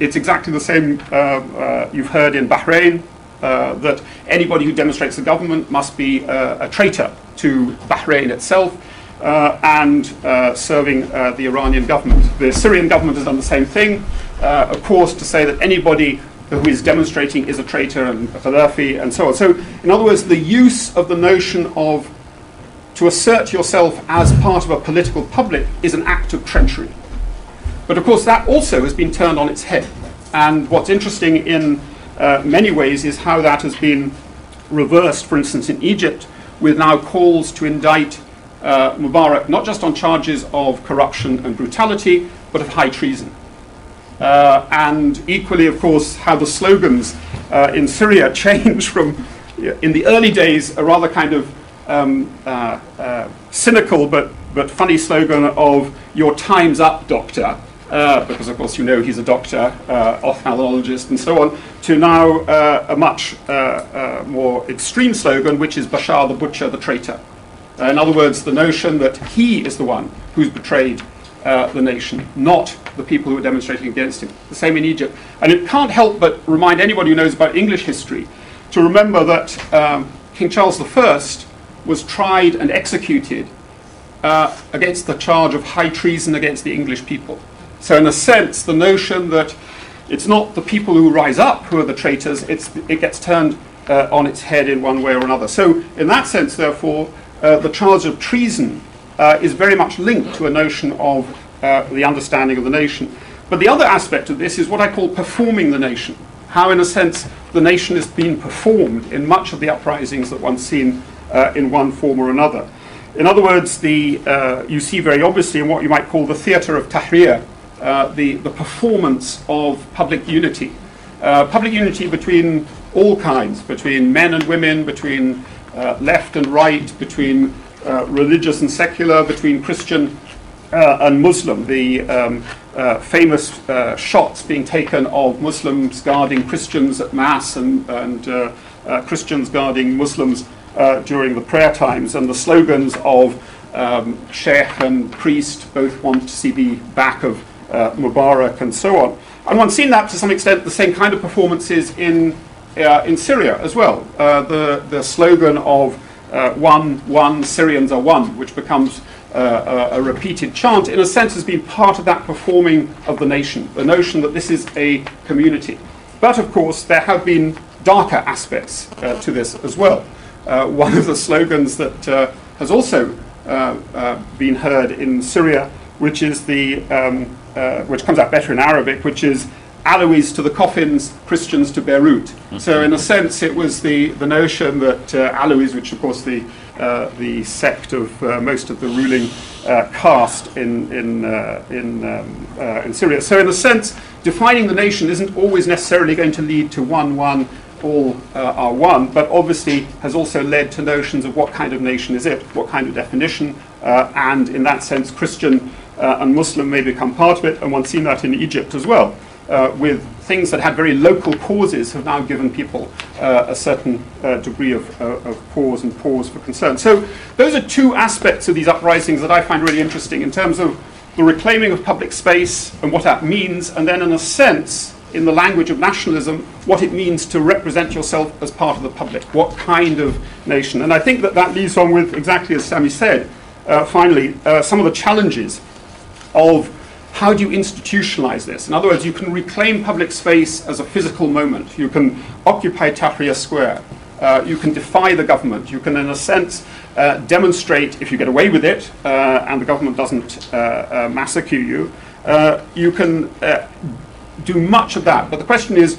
it's exactly the same uh, uh you've heard in Bahrain uh, that anybody who demonstrates the government must be uh, a traitor to Bahrain itself. Uh, and uh, serving uh, the Iranian government. The Syrian government has done the same thing, of course, to say that anybody who is demonstrating is a traitor and a Gaddafi and so on. So, in other words, the use of the notion of to assert yourself as part of a political public is an act of treachery. But of course, that also has been turned on its head. And what's interesting in uh, many ways is how that has been reversed, for instance, in Egypt, with now calls to indict uh, Mubarak not just on charges of corruption and brutality, but of high treason. Uh, and equally, of course, how the slogans uh, in Syria change from, in the early days, a rather kind of um, uh, uh, cynical but, but funny slogan of "Your time's up, doctor," uh, because of course you know he's a doctor, uh, ophthalmologist, and so on, to now uh, a much uh, more extreme slogan, which is Bashar the butcher, the traitor. Uh, in other words, the notion that he is the one who's betrayed the nation, not the people who are demonstrating against him. The same in Egypt. And it can't help but remind anybody who knows about English history to remember that um, King Charles I was tried and executed against the charge of high treason against the English people. So, in a sense, the notion that it's not the people who rise up who are the traitors, it gets turned uh, on its head in one way or another. So, in that sense, therefore, uh, the charge of treason uh, is very much linked to a notion of uh, the understanding of the nation. But the other aspect of this is what I call performing the nation. How, in a sense, the nation has been performed in much of the uprisings that one's seen uh, in one form or another. In other words, the, uh, you see very obviously in what you might call the theatre of Tahrir, the, the performance of public unity. Public unity between all kinds, between men and women, between uh, left and right, between uh, religious and secular, between Christian uh, and Muslim. The um, famous shots being taken of Muslims guarding Christians at Mass and, and Christians guarding Muslims during the prayer times, and the slogans of um, sheikh and priest both want to see the back of uh, Mubarak, and so on. And one's seen that to some extent the same kind of performances in, uh, in Syria as well. Uh, the, the slogan of uh, one, one, Syrians are one, which becomes uh, a, a, repeated chant, in a sense, has been part of that performing of the nation, the notion that this is a community. But of course, there have been darker aspects uh, to this as well. one of the slogans that has also been heard in Syria, which is the um, uh, which comes out better in Arabic, which is Alawis to the coffins, Christians to Beirut. Mm-hmm. So, in a sense, it was the, the notion that uh, Alawis, which of course the uh, the sect of uh, most of the ruling uh, caste in in uh, in, um, uh, in Syria. So, in a sense, defining the nation isn't always necessarily going to lead to one one. All are one, but obviously has also led to notions of what kind of nation is it, what kind of definition, and in that sense, Christian uh, and Muslim may become part of it, and one's seen that in Egypt as well, uh, with things that had very local causes have now given people uh, a certain uh, degree of, uh, of, pause and pause for concern. So those are two aspects of these uprisings that I find really interesting in terms of the reclaiming of public space and what that means, and then in a sense, in the language of nationalism, what it means to represent yourself as part of the public, what kind of nation. And I think that that leads on with exactly as Sami said, uh, finally, uh, some of the challenges of how do you institutionalize this? In other words, you can reclaim public space as a physical moment. You can occupy Tahrir Square. Uh, you can defy the government. You can, in a sense, uh, demonstrate, if you get away with it uh, and the government doesn't uh, uh, massacre you, uh, you can do much of that. But the question is,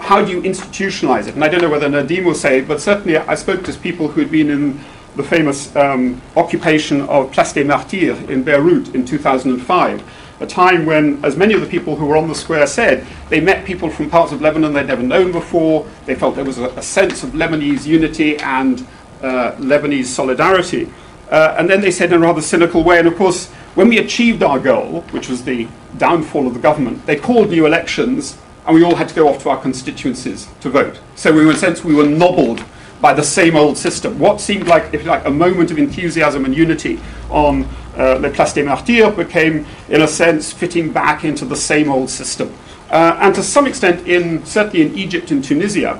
how do you institutionalize it? And I don't know whether Nadim will say it, but certainly I spoke to people who had been in the famous um, occupation of Place des Martyrs in Beirut in 2005, a time when, as many of the people who were on the square said, they met people from parts of Lebanon they'd never known before. They felt there was a, a sense of Lebanese unity and uh, Lebanese solidarity. Uh, and then they said in a rather cynical way, and of course, when we achieved our goal, which was the downfall of the government, they called new elections, and we all had to go off to our constituencies to vote. So, we, in a sense, we were nobbled by the same old system. What seemed like, if like, a moment of enthusiasm and unity on uh, Le Place des Martyrs became, in a sense, fitting back into the same old system. Uh, and to some extent, in certainly in Egypt and Tunisia,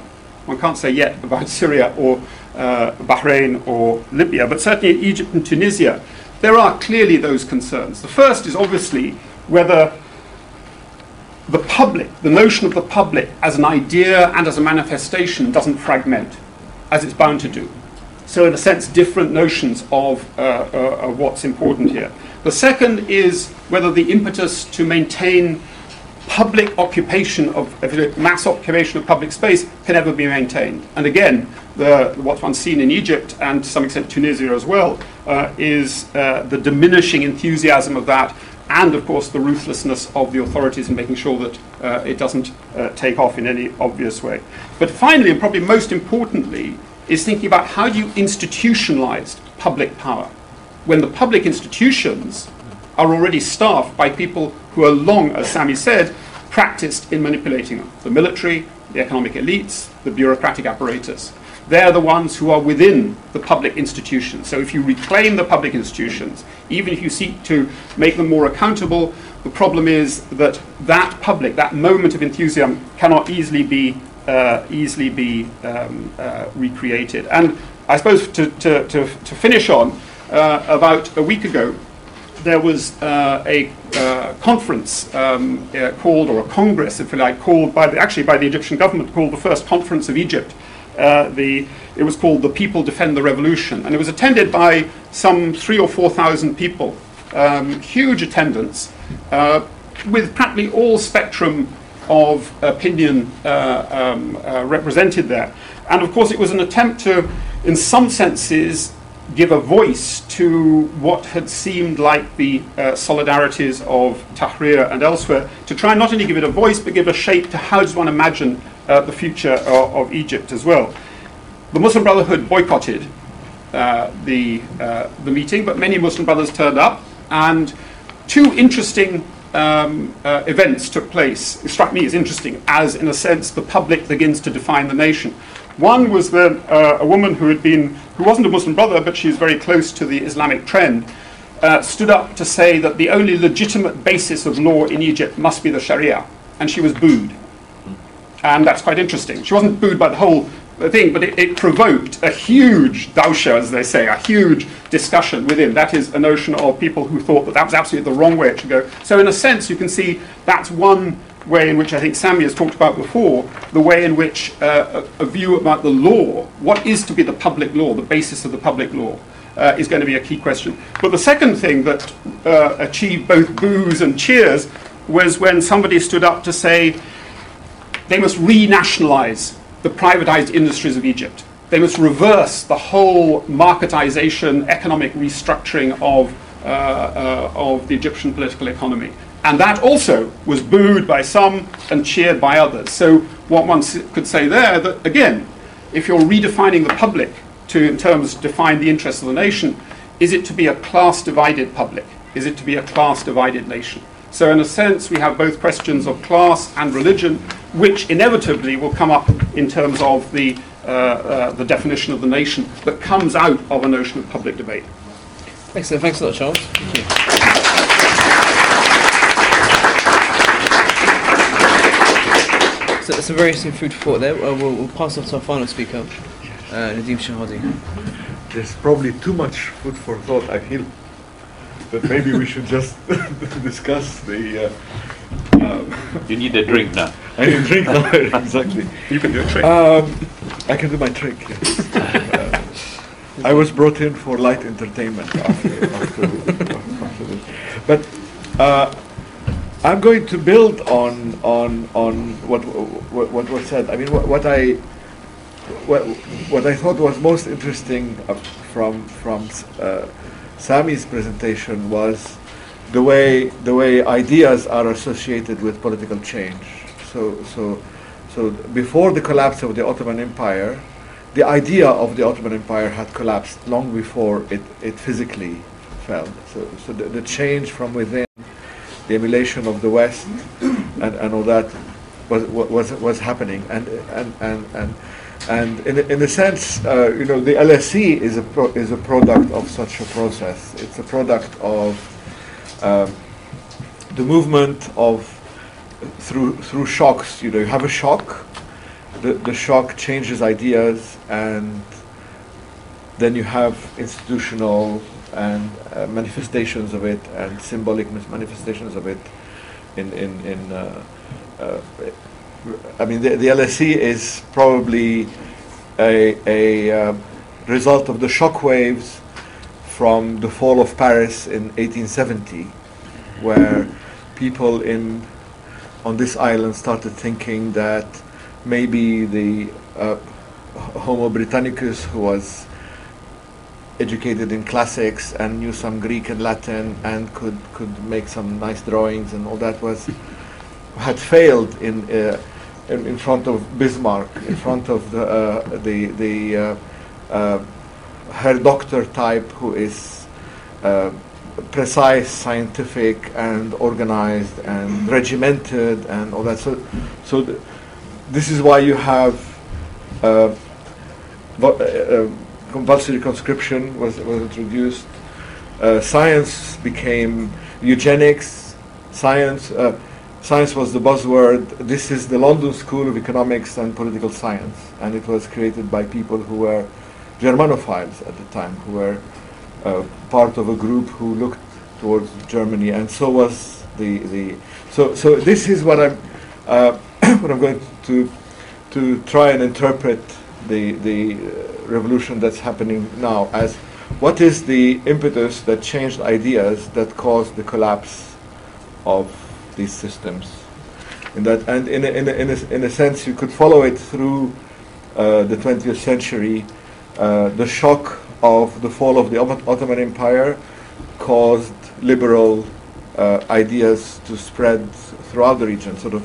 one can't say yet about Syria or uh, Bahrain or Libya, but certainly in Egypt and Tunisia, there are clearly those concerns. The first is obviously whether the public, the notion of the public as an idea and as a manifestation doesn't fragment, as it's bound to do. So, in a sense, different notions of, uh, uh, of what's important here. The second is whether the impetus to maintain public occupation of mass occupation of public space can ever be maintained. And again, the, what one's seen in Egypt and to some extent Tunisia as well uh, is uh, the diminishing enthusiasm of that, and of course the ruthlessness of the authorities in making sure that uh, it doesn't uh, take off in any obvious way. But finally, and probably most importantly, is thinking about how do you institutionalize public power when the public institutions are already staffed by people who are long, as Sami said, practiced in manipulating them the military, the economic elites, the bureaucratic apparatus. They're the ones who are within the public institutions. So if you reclaim the public institutions, even if you seek to make them more accountable, the problem is that that public, that moment of enthusiasm, cannot easily be uh, easily be um, uh, recreated. And I suppose to, to, to, to finish on, uh, about a week ago, there was uh, a uh, conference um, uh, called, or a congress, if you like, called by the, actually by the Egyptian government, called the First Conference of Egypt. The, it was called The People Defend the Revolution, and it was attended by some three or four thousand people, um, huge attendance, with practically all spectrum of opinion uh, um, represented there. And of course, it was an attempt to, in some senses, give a voice to what had seemed like the uh, solidarities of Tahrir and elsewhere, to try not only give it a voice, but give a shape to how does one imagine uh, the future of, of, Egypt as well. The Muslim Brotherhood boycotted uh, the, uh, the meeting, but many Muslim brothers turned up, and two interesting um, uh, events took place. It struck me as interesting, as in a sense the public begins to define the nation. One was that uh, a woman who had been, who wasn't a Muslim brother, but she's very close to the Islamic trend, uh, stood up to say that the only legitimate basis of law in Egypt must be the Sharia, and she was booed. And that's quite interesting. She wasn't booed by the whole thing, but it, it provoked a huge dausha, as they say, a huge discussion within. That is a notion of people who thought that that was absolutely the wrong way it should go. So, in a sense, you can see that's one way in which I think Sami has talked about before, the way in which uh, a, a, view about the law, what is to be the public law, the basis of the public law, uh, is going to be a key question. But the second thing that uh, achieved both boos and cheers was when somebody stood up to say they must renationalize the privatized industries of Egypt. They must reverse the whole marketization, economic restructuring of, uh, uh, of the Egyptian political economy. And that also was booed by some and cheered by others. So, what one could say there, that again, if you're redefining the public to, in terms, define the interests of the nation, is it to be a class divided public? Is it to be a class divided nation? So, in a sense, we have both questions of class and religion, which inevitably will come up in terms of the, uh, uh, the definition of the nation that comes out of a notion of public debate. Excellent. Thanks a lot, Charles. Thank you. So some very interesting food for thought there. Uh, we'll, we'll, pass on to our final speaker, uh, Nadim Shehadi. There's probably too much food for thought, I feel. But maybe we should just discuss the. Uh, um, you need a drink now. I need a drink now, exactly. You can do a trick. Um, I can do my trick, yes. Uh, I was brought in for light entertainment after, after, after this. But uh, I'm going to build on on on what what, what was said. I mean, what, what I what, what I thought was most interesting uh, from from uh, Sami's presentation was the way the way ideas are associated with political change. So so so before the collapse of the Ottoman Empire, the idea of the Ottoman Empire had collapsed long before it, it physically fell. So so the, the change from within the emulation of the West and, and all that was, was, was happening. And, and, and, and and in, in a sense, uh, you know, the LSE is a pro- is a product of such a process. It's a product of um, the movement of through through shocks. You know, you have a shock, the the shock changes ideas, and then you have institutional and uh, manifestations of it and symbolic manifestations of it in in in. Uh, uh, I mean, the, the LSE is probably a, a uh, result of the shock waves from the fall of Paris in 1870, where people in on this island started thinking that maybe the uh, Homo Britannicus, who was educated in classics and knew some Greek and Latin and could could make some nice drawings and all that was had failed in uh, in, in front of Bismarck, in front of the uh, the the uh, uh, Herr Doctor type who is uh, precise, scientific, and organized and regimented and all that. So, so th- this is why you have. Uh, vo- uh, compulsory conscription was, was introduced. Uh, science became eugenics. Science, science was the buzzword. This is the London School of Economics and Political Science, and it was created by people who were Germanophiles at the time, who were uh, part of a group who looked towards Germany, and so was the the. So so this is what I'm uh, what I'm going to to try and interpret the the uh, revolution that's happening now as what is the impetus that changed ideas that caused the collapse of these systems. In that and in a, in a, in a, in a sense you could follow it through uh, the 20th century. Uh, the shock of the fall of the Ottoman Empire caused liberal uh, ideas to spread throughout the region. Sort of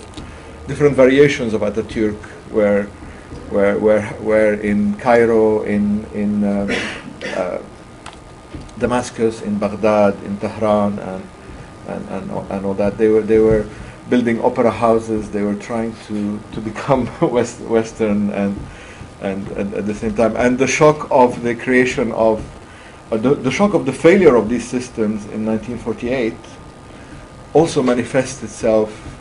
different variations of Ataturk were where, where, where in Cairo, in, in um, uh, Damascus, in Baghdad, in Tehran, and, and, and, all- and all that. They were, they were building opera houses, they were trying to, to become West, Western and, and, and at the same time. And the shock of the creation of, uh, the, the shock of the failure of these systems in 1948 also manifests itself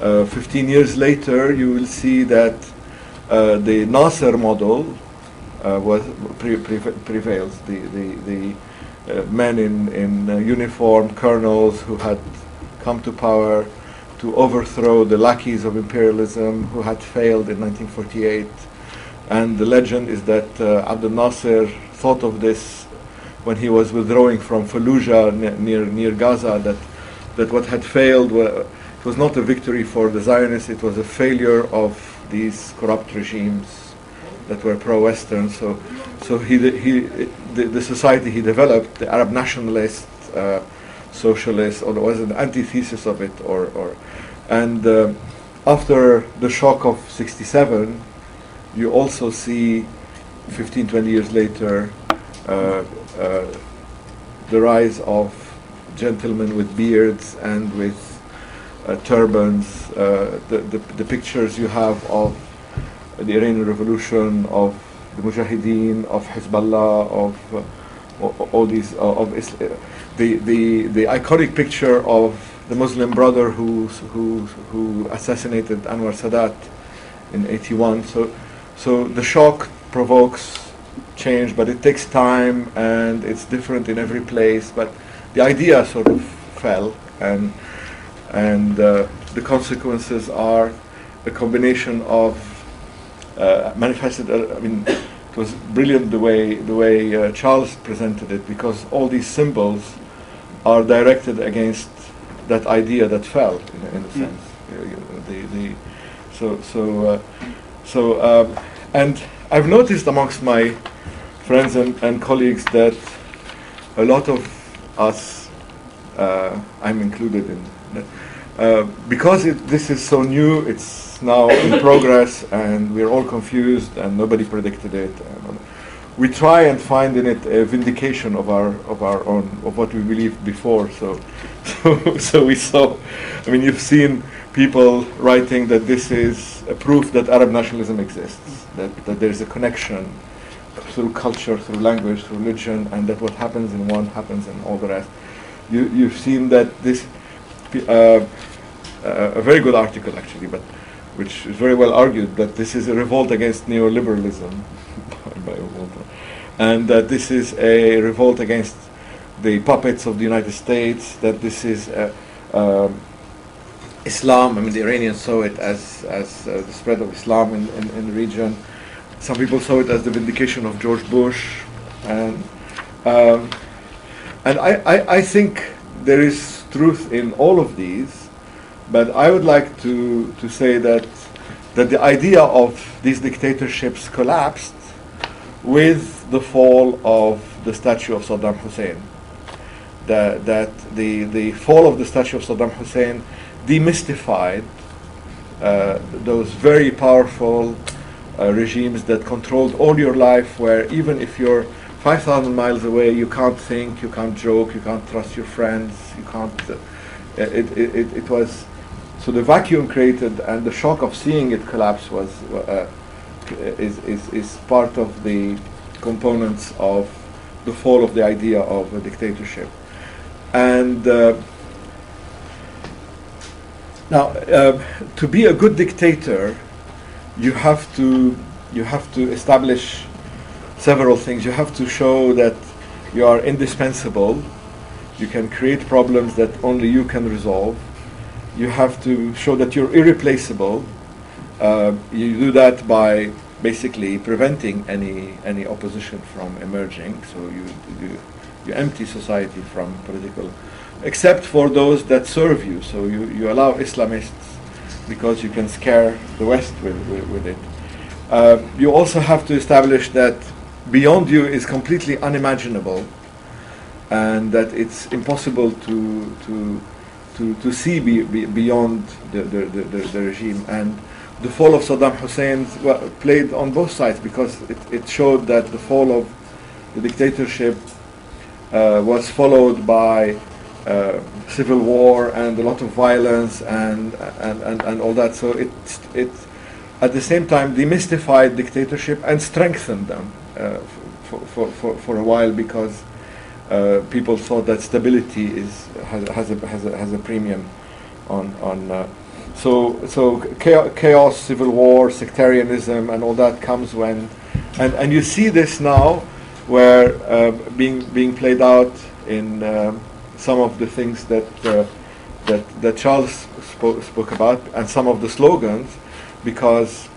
uh, 15 years later, you will see that uh, the Nasser model uh, was pre- pre- prevails. The the, the men in in uh, uniform, colonels who had come to power to overthrow the lackeys of imperialism who had failed in 1948. And the legend is that uh, Abdel Nasser thought of this when he was withdrawing from Fallujah ne- near near Gaza. That that what had failed wa- it was not a victory for the Zionists, it was a failure of these corrupt regimes that were pro-Western. So, so he, he, the, the society he developed, the Arab nationalist, uh, socialist, or was an antithesis of it, or, or and uh, after the shock of '67, you also see 15, 20 years later uh, uh, the rise of gentlemen with beards and with uh, turbans, uh, the, the, the pictures you have of the Iranian Revolution, of the Mujahideen, of Hezbollah, of uh, all these, uh, of uh, the, the, the iconic picture of the Muslim brother who, who, who assassinated Anwar Sadat in 81. So, so the shock provokes change, but it takes time and it's different in every place. But the idea sort of fell, and and uh, the consequences are a combination of manifested. Uh, I mean, it was brilliant the way the way uh, Charles presented it because all these symbols are directed against that idea that fell in, in a sense. You know, the, the, so so uh, so um, and I've noticed amongst my friends and, and colleagues that a lot of us, uh, I'm included in that, uh, because it, this is so new, it's now in progress, and we're all confused, and nobody predicted it. We try and find in it a vindication of our of our own of what we believed before. So, so, so we saw. I mean, you've seen people writing that this is a proof that Arab nationalism exists, that, that there is a connection through culture, through language, through religion, and that what happens in one happens in all the rest. You, you've seen that this, uh, uh, a very good article actually, but which is very well argued that this is a revolt against neoliberalism by Walter, and that this is a revolt against the puppets of the United States, that this is a, um, Islam. I mean, the Iranians saw it as as uh, the spread of Islam in, in, in, the region. Some people saw it as the vindication of George Bush, and um, and I, I, I think there is truth in all of these, but I would like to to say that that the idea of these dictatorships collapsed with the fall of the statue of Saddam Hussein. That, that the, the fall of the statue of Saddam Hussein demystified uh, those very powerful uh, regimes that controlled all your life, where even if you're 5,000 miles away, you can't think, you can't joke, you can't trust your friends, you can't. Uh, it, it, it, it, was. So the vacuum created and the shock of seeing it collapse was uh, is, is, is part of the components of the fall of the idea of a dictatorship. And uh, now, uh, to be a good dictator, you have to you have to establish several things. You have to show that you are indispensable. You can create problems that only you can resolve. You have to show that you're irreplaceable. Uh, you do that by basically preventing any any opposition from emerging. So you you, you empty society from political except for those that serve you. So you, you allow Islamists because you can scare the West with, with, with it. Uh, you also have to establish that beyond you is completely unimaginable and that it's impossible to, to, to, to see be, be beyond the, the, the, the, regime. And the fall of Saddam Hussein well, played on both sides because it, it showed that the fall of the dictatorship uh, was followed by uh, civil war and a lot of violence and, and, and, and all that. So it, it at the same time demystified dictatorship and strengthened them uh, for, for, for, for, a while because uh, people thought that stability is, has, has, a, has, a, has a premium on, on uh, so, so chaos, civil war, sectarianism, and all that comes when, and, and you see this now where uh, being, being played out in um, some of the things that uh, that that Charles spoke, spoke about and some of the slogans, because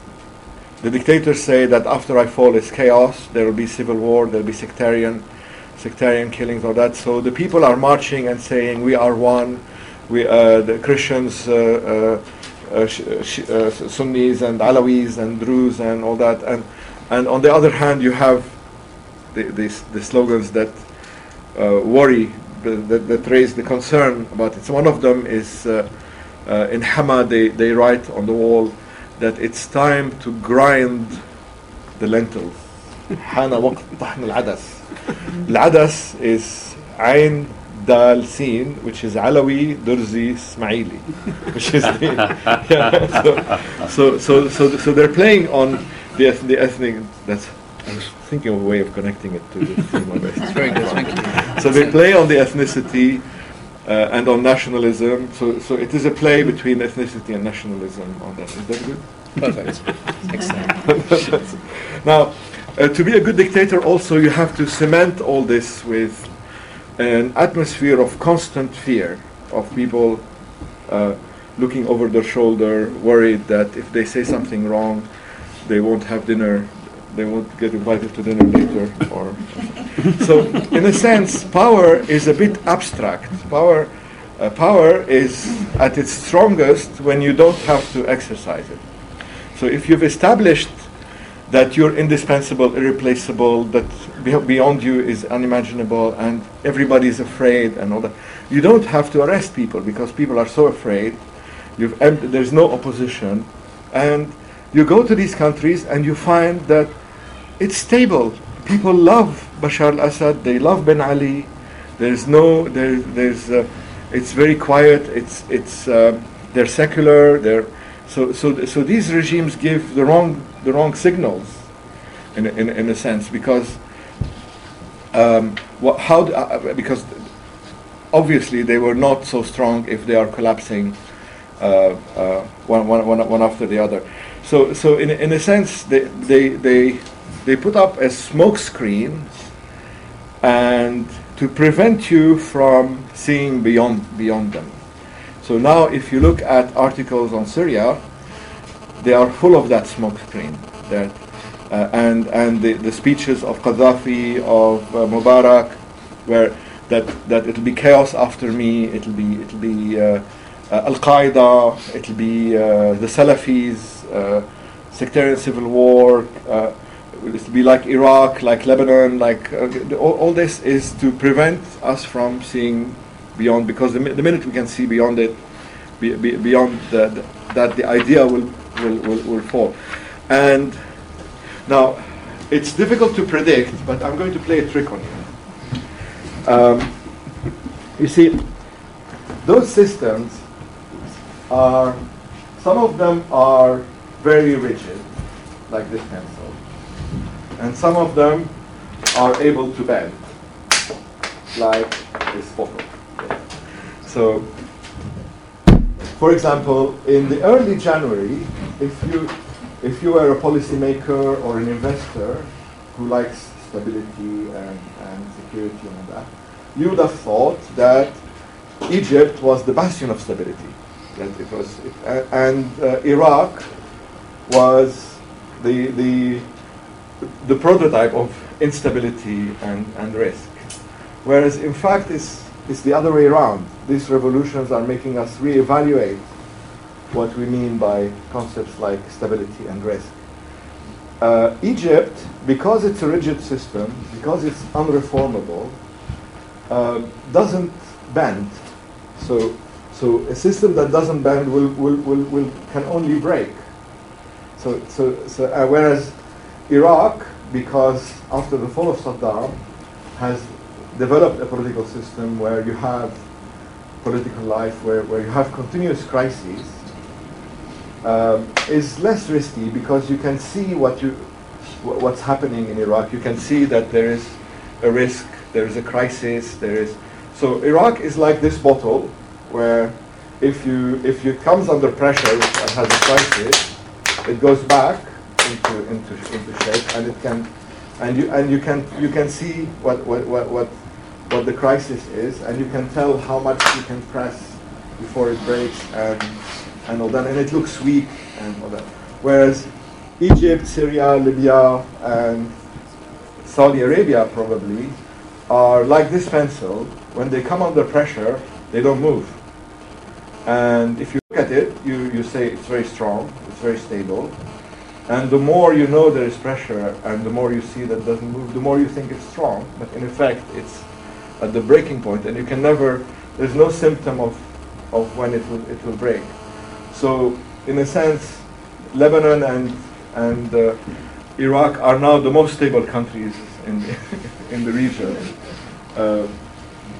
the dictators say that after I fall is chaos, there will be civil war, there will be sectarian sectarian killings, all that. So the people are marching and saying we are one. We uh, the Christians. Uh, uh, Sunnis and Alawis and Druze and all that, and and on the other hand, you have the, the, the slogans that uh, worry that, that raised the concern about it. So one of them is uh, uh, in Hama, they, they write on the wall that it's time to grind the lentils. حان وقت طحن العدس. العدس is عين dal sin, which is Alawi, Durzi, Ismaili, which is the, yeah, so, so, so, so, they're playing on the, the ethnic, that's I was thinking of a way of connecting it to the theme of It's very good, thank you. So they play on the ethnicity uh, and on nationalism. So, so it is a play between ethnicity and nationalism on that. Is that good? Perfect. Excellent. now, uh, to be a good dictator, also you have to cement all this with an atmosphere of constant fear of people uh, looking over their shoulder, worried that if they say something wrong, they won't have dinner they won't get invited to dinner later. Or so, in a sense, power is a bit abstract. Power, uh, power is at its strongest when you don't have to exercise it. So, if you've established that you're indispensable, irreplaceable, that beyond you is unimaginable, and everybody is afraid, and all that, you don't have to arrest people because people are so afraid. You've there's no opposition, and you go to these countries and you find that it's stable. People love Bashar al-Assad. They love Ben Ali. There's no there, there's uh, it's very quiet. It's it's uh, they're secular. They're so so so these regimes give the wrong the wrong signals, in in, in a sense because um, what, how d- uh, because obviously they were not so strong if they are collapsing uh, uh, one, one, one, one after the other. So, so in, in a sense, they, they, they, they put up a smoke screen and to prevent you from seeing beyond, beyond them. So now if you look at articles on Syria, they are full of that smoke screen. That, uh, and and the, the speeches of Gaddafi, of uh, Mubarak, where that, that it'll be chaos after me, it'll be, it'll be uh, uh, Al Qaeda, it'll be uh, the Salafis, uh, sectarian civil war, it'll be like Iraq, like Lebanon, like all, all this is to prevent us from seeing beyond, because the, the minute we can see beyond it, be, be, beyond the, the, that, the idea will, will, will, will fall. And now, it's difficult to predict, but I'm going to play a trick on you. Um, you see, those systems are, some of them are very rigid, like this pencil, and some of them are able to bend, like this bottle. So, for example, in the early January, if you if you were a policymaker or an investor who likes stability and, and security and all that, you would have thought that Egypt was the bastion of stability. That it was, it, a- and uh, Iraq was the, the, the prototype of instability and, and risk. Whereas in fact it's, it's the other way around. These revolutions are making us reevaluate what we mean by concepts like stability and risk. Uh, Egypt, because it's a rigid system, because it's unreformable, uh, doesn't bend. So, so a system that doesn't bend will, will, will, will can only break. So, so, so uh, whereas Iraq, because after the fall of Saddam, has developed a political system where you have political life, where, where you have continuous crises, um, is less risky because you can see what you wh- what's happening in Iraq. You can see that there is a risk, there is a crisis, there is. So Iraq is like this bottle, where if you if it comes under pressure and has a crisis, it goes back into into into shape, and it can, and you and you can you can see what what what what, what the crisis is, and you can tell how much you can press before it breaks, and and all that, and it looks weak and all that. Whereas Egypt, Syria, Libya, and Saudi Arabia probably are like this pencil. When they come under pressure, they don't move. And if you look at it, you, you say it's very strong, it's very stable. And the more you know there is pressure and the more you see that doesn't move, the more you think it's strong. But in effect, it's at the breaking point and you can never, there's no symptom of, of when it will, it will break. So in a sense, Lebanon and, and uh, Iraq are now the most stable countries in the, in the region. Uh,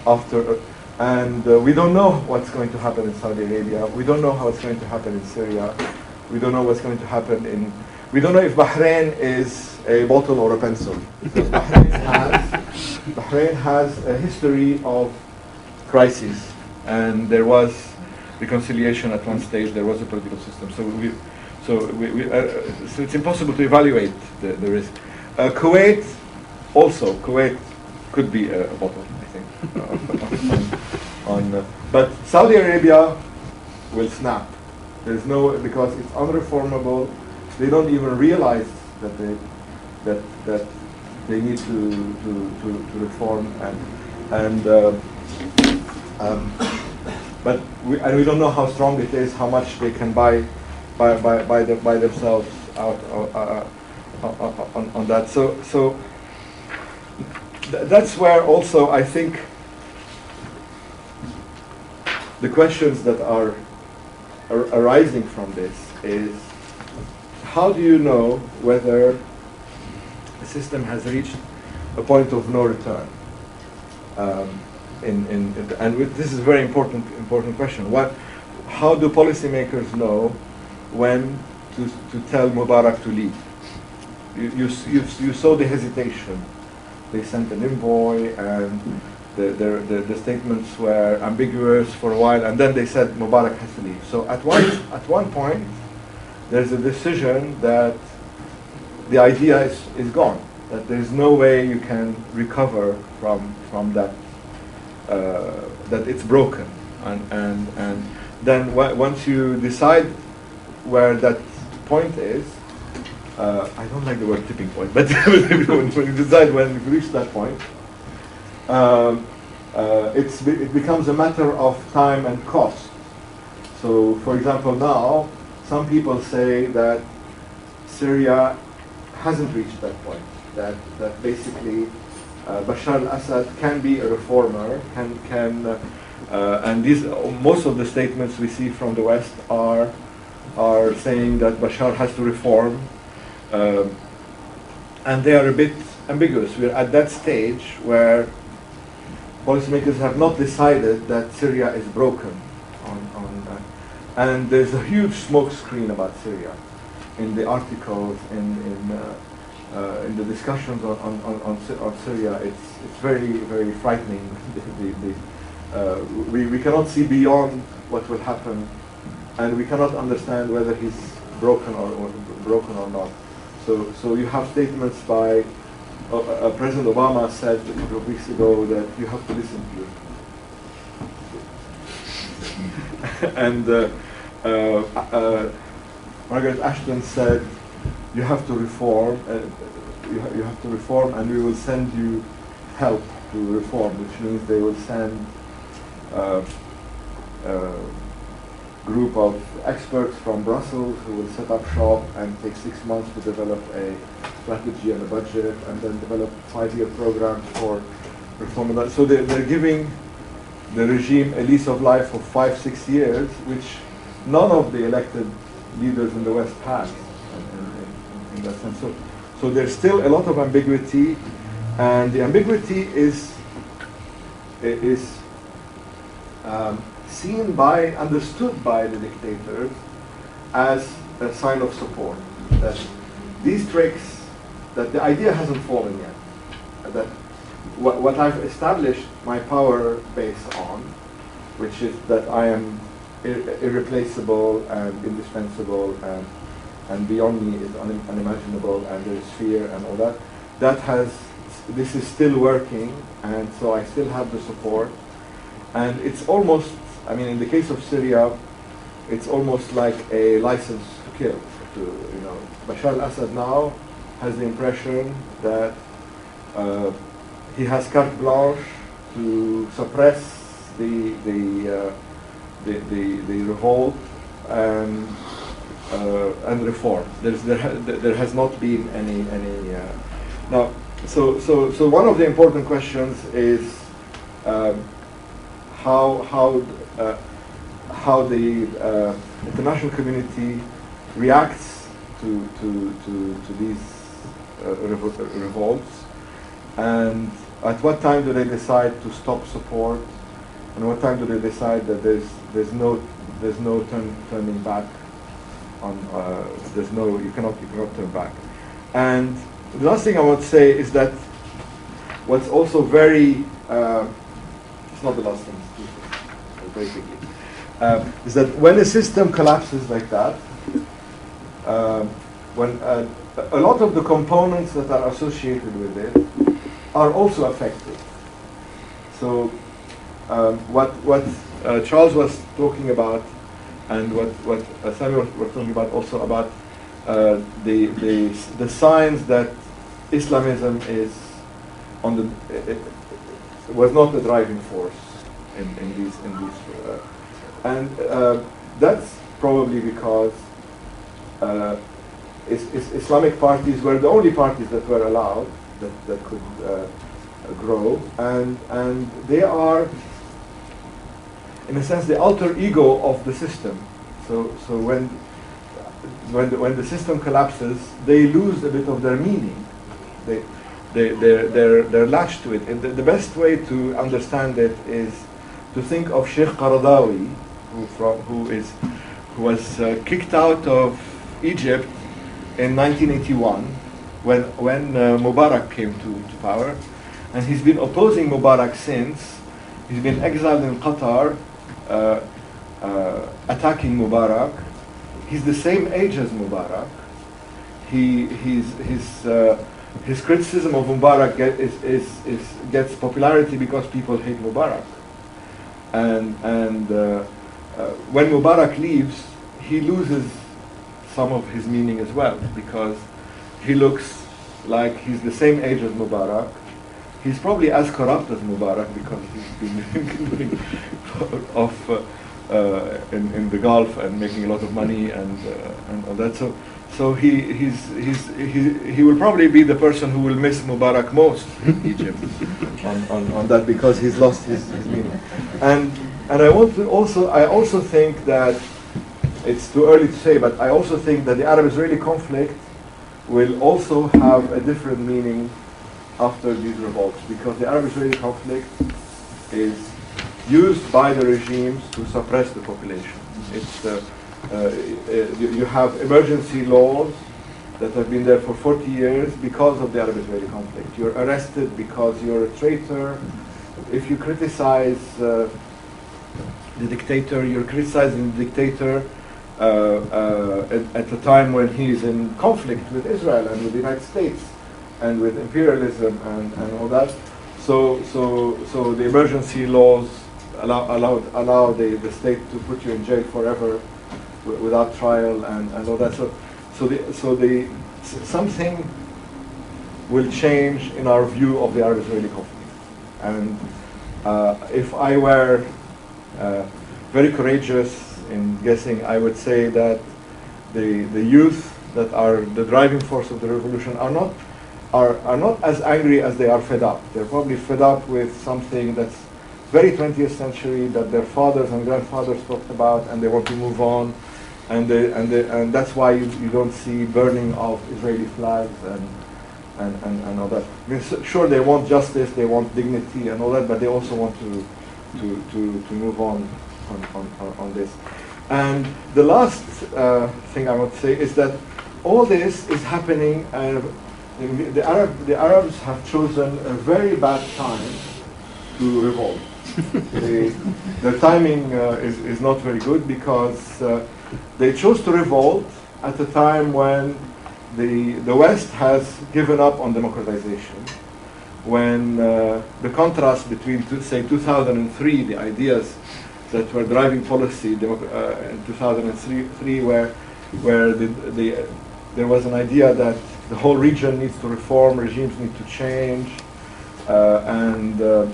after, uh, and uh, we don't know what's going to happen in Saudi Arabia. We don't know how it's going to happen in Syria. We don't know what's going to happen in. We don't know if Bahrain is a bottle or a pencil. Bahrain has, Bahrain has a history of crises, and there was reconciliation at one stage. There was a political system. So we, so we, we uh, so it's impossible to evaluate the, the risk. Uh, Kuwait, also Kuwait, could be a, a bottle. I think. on, on, uh, but Saudi Arabia will snap. There's no because it's unreformable. They don't even realize that they that that they need to to, to, to reform and and uh, um, but we, and we don't know how strong it is, how much they can buy by by by, the, by themselves out uh, uh, uh, on, on that. So so th- that's where also I think the questions that are ar- arising from this is how do you know whether a system has reached a point of no return? Um, in, in, and this is a very important important question. What, how do policymakers know when to, to tell Mubarak to leave? You, you, you, you saw the hesitation. They sent an envoy and the, the, the, the statements were ambiguous for a while and then they said Mubarak has to leave. So at one, at one point, there's a decision that the idea is, is gone, that there's no way you can recover from, from that, uh, that it's broken. And, and, and then once you decide where that point is, uh, I don't like the word tipping point, but when you decide when you reach that point, um, uh, it becomes a matter of time and cost. So, for example, now some people say that Syria hasn't reached that point. That that basically uh, Bashar al-Assad can be a reformer, can can, uh, and these most of the statements we see from the West are are saying that Bashar has to reform, um, and they are a bit ambiguous. We're at that stage where policymakers have not decided that Syria is broken, and there's a huge smoke screen about Syria in the articles, in, in, uh, uh, in the discussions on, on, on, on, Syria, it's, it's very, very frightening. the, the, uh, we, we cannot see beyond what will happen, and we cannot understand whether he's broken or, or broken or not. So, so you have statements by uh, President Obama said a couple of weeks ago that you have to listen to and uh, Margaret Ashton said, you have to reform, uh, you, ha you, have to reform and we will send you help to reform, which means they will send uh, a group of experts from Brussels who will set up shop and take six months to develop a strategy and a budget and then develop five-year programs for reform. So they're, they're giving the regime a lease of life for five, six years, which none of the elected leaders in the West in, in, in, that sense. So, so there's still a lot of ambiguity, and the ambiguity is is um, seen by, understood by the dictators as a sign of support. That these tricks, that the idea hasn't fallen yet. That what, what I've established my power base on, which is that I am irreplaceable and indispensable and and beyond me is un unimaginable and there is fear and all that. That has this is still working and so I still have the support and it's almost I mean in the case of Syria it's almost like a license to kill to you know Bashar al-Assad now has the impression that uh, he has carte blanche to suppress the the uh, the, the, the revolt and uh, and reform. There's, there, ha there has not been any any uh, now. So so so one of the important questions is um, how how uh, how the uh, international community reacts to to to, to these uh, revo revolts, and at what time do they decide to stop support and what time do they decide that there's there's no there's no turn, turning back on uh, there's no you cannot you cannot turn back. And the last thing I want to say is that what's also very uh, it's not the last thing very quickly uh, is that when a system collapses like that, um, when uh, a lot of the components that are associated with it are also affected. So um, what what uh, Charles was talking about, and what what uh, Samuel was talking about also about uh, the the the signs that Islamism is on the it, it was not the driving force in, in these in these, uh, and uh, that's probably because. Uh, is, is Islamic parties were the only parties that were allowed that, that could grow, and and they are in a sense, the alter ego of the system. So, so when, when, the, when the system collapses, they lose a bit of their meaning. They, they, they're, they're, they're latched to it. And the, the best way to understand it is to think of Sheikh Qaradawi who from who is who was uh, kicked out of Egypt in 1981 when when uh, Mubarak came to, to power, and he's been opposing Mubarak since. He's been exiled in Qatar, uh, uh, attacking Mubarak. He's the same age as Mubarak. He he's his. Uh, his criticism of Mubarak get, is, is, is, gets popularity because people hate Mubarak. And, and uh, uh, when Mubarak leaves, he loses some of his meaning as well because he looks like he's the same age as Mubarak. He's probably as corrupt as Mubarak because he's been doing of uh, uh, in, in the Gulf and making a lot of money and uh, and all that. So so he he's, he's he, he will probably be the person who will miss Mubarak most in Egypt on, on, on that because he's lost his, his meaning. And and I want to also I also think that it's too early to say, but I also think that the Arab-Israeli conflict will also have a different meaning after these revolts because the Arab-Israeli conflict is used by the regimes to suppress the population. It's uh, uh, you, you have emergency laws that have been there for 40 years because of the Arab-Israeli conflict. You're arrested because you're a traitor. If you criticize uh, the dictator, you're criticizing the dictator uh, uh, at, at a time when he's in conflict with Israel and with the United States and with imperialism and, and all that. So, so, so the emergency laws allow, allow, allow the, the state to put you in jail forever without trial and, and all that. So, so, the, so the, something will change in our view of the Arab-Israeli conflict. And uh, if I were uh, very courageous in guessing, I would say that the, the youth that are the driving force of the revolution are not, are, are not as angry as they are fed up. They're probably fed up with something that's very 20th century that their fathers and grandfathers talked about and they want to move on. And, they, and, they, and that's why you, you don't see burning of Israeli flags and, and, and, and all that. I mean, s- sure, they want justice, they want dignity and all that, but they also want to, to, to, to move on on, on, on on this. And the last uh, thing I want to say is that all this is happening, uh, the, the, Arab, the Arabs have chosen a very bad time to revolt. the, their timing uh, is, is not very good because uh, they chose to revolt at a time when the, the West has given up on democratization, when uh, the contrast between, say, 2003, the ideas that were driving policy democ- uh, in 2003, three where, where the, the, there was an idea that the whole region needs to reform, regimes need to change, uh, and uh,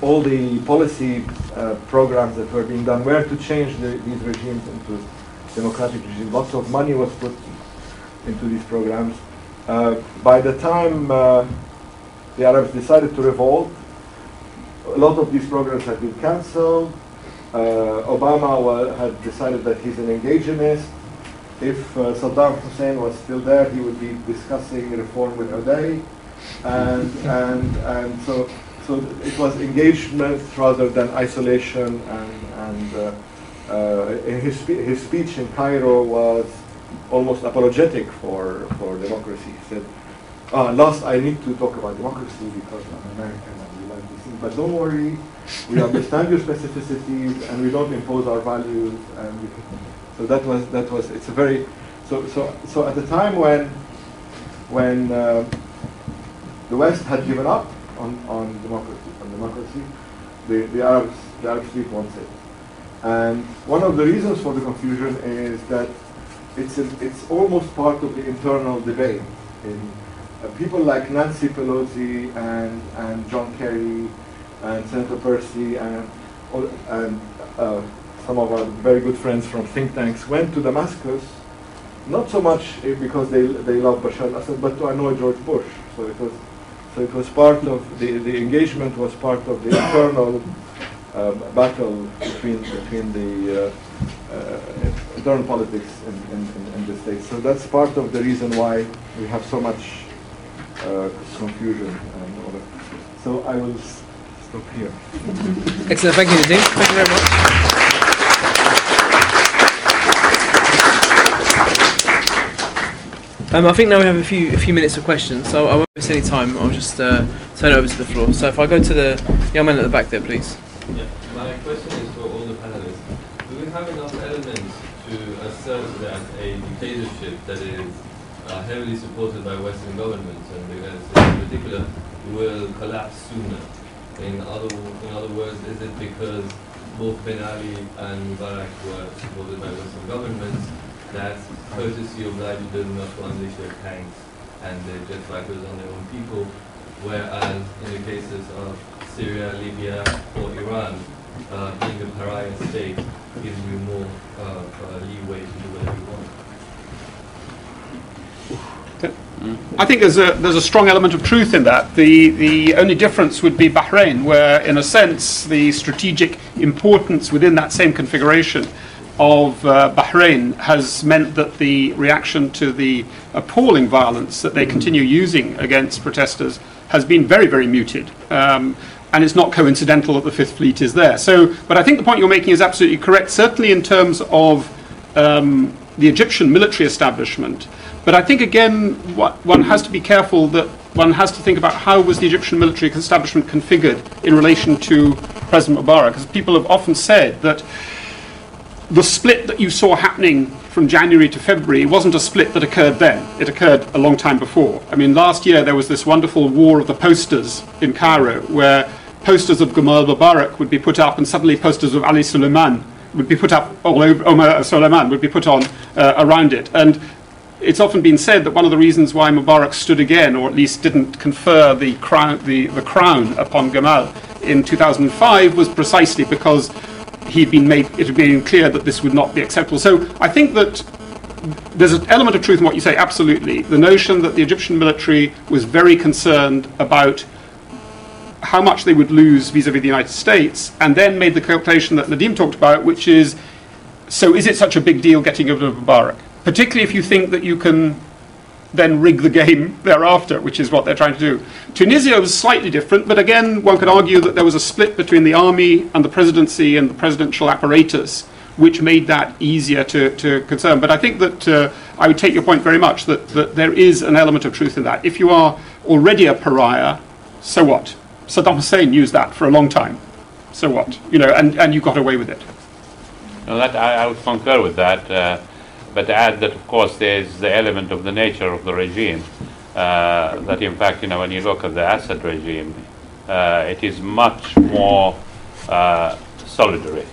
all the policy uh, programs that were being done were to change the, these regimes into democratic regimes. Lots of money was put into these programs. Uh, by the time uh, the Arabs decided to revolt, a lot of these programs had been cancelled. Uh, Obama had decided that he's an engagemist. If uh, Saddam Hussein was still there, he would be discussing reform with Uday. And, and, and so, so it was engagement rather than isolation. And, and uh, uh, in his, spe- his speech in Cairo was almost apologetic for, for democracy. He said, uh, last, I need to talk about democracy because I'm American and we like these things. But don't worry, we understand your specificities and we don't impose our values. And we, so that was that was. It's a very so so so at the time when when uh, the West had given up on, on democracy on democracy, the, the Arabs the Arab street wants it. And one of the reasons for the confusion is that it's a, it's almost part of the internal debate in uh, people like Nancy Pelosi and, and John Kerry and Senator Percy and, and uh, some of our very good friends from think tanks went to Damascus, not so much eh, because they, they love Bashar al-Assad, but to annoy George Bush. So it was, so it was part of, the, the engagement was part of the internal uh, battle between, between the uh, uh, internal politics in, in, in, the States. So that's part of the reason why we have so much uh, confusion and all that. So I will stop here. Excellent. Thank you, Nadim. Thank you very much. Um, I think now we have a few a few minutes of questions, so I won't waste any time. I'll just uh, turn it over to the floor. So if I go to the young man at the back there, please. Yeah. My question is for all the panelists. Do we have enough elements to assert that a dictatorship that is uh, heavily supported by Western governments and the United States in particular will collapse sooner? In other, in other words, is it because both Ben Ali and Mubarak were supported by Western governments that courtesy obliged to unleash their tanks and their jet fighters on their own people, whereas in the cases of Syria, Libya, or Iran, uh, being a pariah state gives you more uh, uh, leeway to do whatever you want. I think there's a there's a strong element of truth in that. The the only difference would be Bahrain, where in a sense the strategic importance within that same configuration of uh, Bahrain has meant that the reaction to the appalling violence that they continue using against protesters has been very very muted. Um, and it's not coincidental that the Fifth Fleet is there. So, but I think the point you're making is absolutely correct, certainly in terms of um, the Egyptian military establishment. But I think again, what, one has to be careful that one has to think about how was the Egyptian military establishment configured in relation to President Mubarak, because people have often said that the split that you saw happening from January to February wasn't a split that occurred then. It occurred a long time before. I mean, last year there was this wonderful war of the posters in Cairo, where posters of Gamal Mubarak would be put up, and suddenly posters of Ali Suleiman would be put up all over. Omar Suleiman would be put on uh, around it, and it's often been said that one of the reasons why Mubarak stood again, or at least didn't confer the crown, the, the crown upon Gamal in 2005, was precisely because he'd been made it had been clear that this would not be acceptable. So I think that there's an element of truth in what you say. Absolutely, the notion that the Egyptian military was very concerned about how much they would lose vis-a-vis the United States, and then made the calculation that Nadim talked about, which is, so is it such a big deal getting rid of Mubarak? Particularly if you think that you can then rig the game thereafter, which is what they're trying to do. Tunisia was slightly different, but again, one could argue that there was a split between the army and the presidency and the presidential apparatus, which made that easier to, to concern. But I think that uh, I would take your point very much that, that there is an element of truth in that. If you are already a pariah, so what? Saddam Hussein used that for a long time. So what? You know, and, and you got away with it. No, that I, I would concur with that, uh, but add that of course there's the element of the nature of the regime. Uh, that in fact, you know, when you look at the Assad regime, uh, it is much more uh, solidary.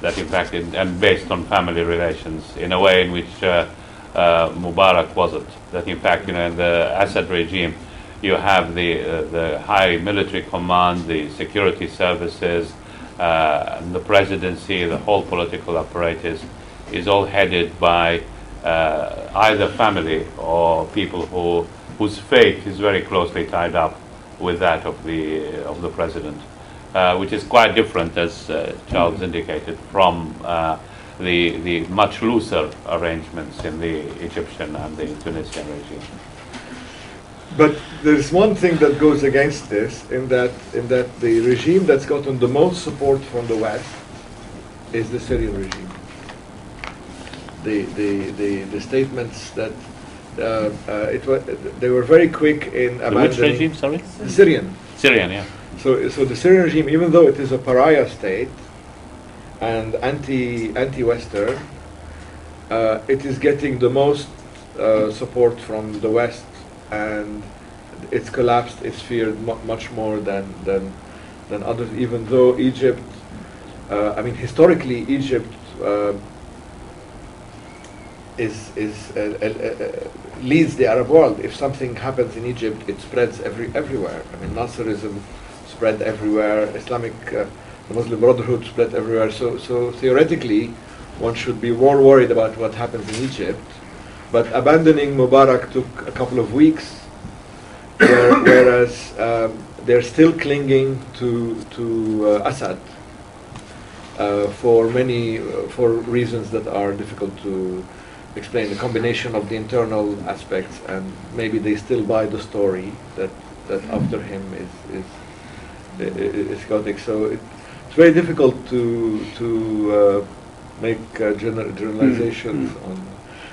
That in fact, and based on family relations, in a way in which uh, uh, Mubarak wasn't. That in fact, you know, in the Assad regime, you have the uh, the high military command, the security services, the presidency, the whole political apparatus is all headed by uh, either family or people who whose fate is very closely tied up with that of the of the president, uh, which is quite different, as uh, Charles indicated, from uh, the the much looser arrangements in the Egyptian and the Tunisian regime. But there's one thing that goes against this, in that in that the regime that's gotten the most support from the West is the Syrian regime. The the the, the statements that uh, uh, it was they were very quick in The which regime? Sorry, the Syrian. Syrian. Yeah. So, so the Syrian regime, even though it is a pariah state and anti anti-Western, uh, it is getting the most uh, support from the West, and it's collapsed. It's feared mu- much more than than than others. Even though Egypt, uh, I mean, historically Egypt. Is is uh, uh, uh, leads the Arab world. If something happens in Egypt, it spreads every everywhere. I mean, Nasserism spread everywhere. Islamic, uh, the Muslim Brotherhood spread everywhere. So so theoretically, one should be more worried about what happens in Egypt. But abandoning Mubarak took a couple of weeks, where, whereas um, they're still clinging to to uh, Assad. Uh, for many, uh, for reasons that are difficult to explain, the combination of the internal aspects and maybe they still buy the story that, that after him is, is, is chaotic. So it, it's very difficult to, to uh, make uh, gener- generalizations on.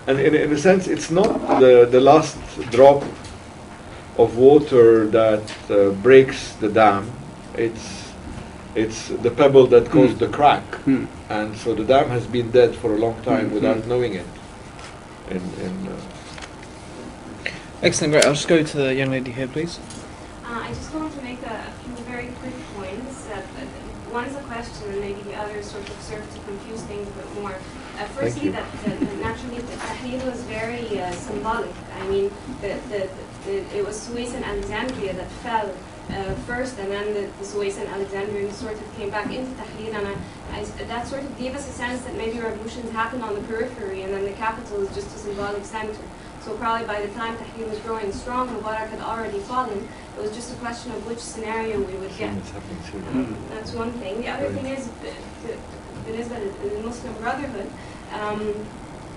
and in, in a sense, it's not the, the last drop of water that uh, breaks the dam. It's it's the pebble that caused the crack, Hmm. and so the dam has been dead for a long time Mhm. without knowing it. In, in, uh, Excellent, great. I'll just go to the young lady here, please. Uh, I just wanted to make a, a few very quick points. Uh, one is a question, and maybe the other sort of serve to confuse things a bit more. Uh, firstly, you. that that naturally the Tahrir was very uh, symbolic. I mean, the, the, the, it was Suez and Alexandria that fell uh, first, and then the, the Suez and Alexandria sort of came back into Tahrir, and I, I, that sort of gave us a sense that maybe revolutions happen on the periphery, and then the capital is just a symbolic center. So probably by the time Tahrir was growing strong, Mubarak had already fallen. It was just a question of which scenario we would get. it's happening soon. That's one thing. The other thing is, بالنسبة للمسلم Brotherhood, um,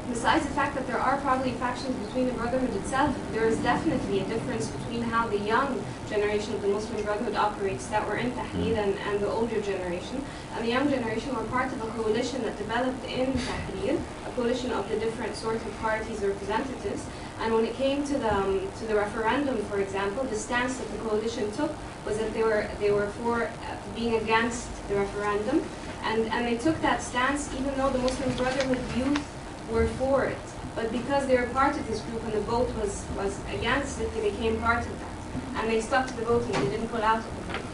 besides the fact that there are probably factions between the Brotherhood itself, there is definitely a difference between how the young generation of the Muslim Brotherhood operates that were in Tahrir and, and the older generation. And the young generation were part of a coalition that developed in Tahrir, a coalition of the different sorts of parties or representatives. And when it came to the, um, to the referendum, for example, the stance that the coalition took was that they were, they were for uh, being against the referendum. And, and they took that stance even though the Muslim Brotherhood youth were for it. But because they were part of this group and the vote was, was against it, they became part of that. And they stuck to the voting, they didn't pull out of the vote.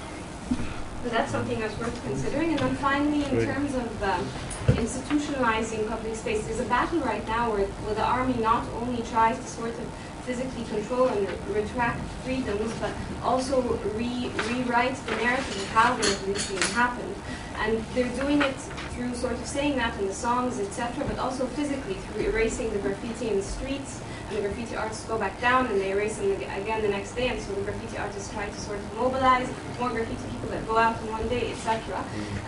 So that's something that's worth considering. And then finally, in terms of um, institutionalizing public space, there's a battle right now where, where the army not only tries to sort of physically control and re- retract freedoms, but also re- rewrite the narrative of how the revolution happened. And they're doing it through sort of saying that in the songs, etc., but also physically through erasing the graffiti in the streets. And the graffiti artists go back down and they erase them again the next day. And so the graffiti artists try to sort of mobilize more graffiti people that go out in one day, etc.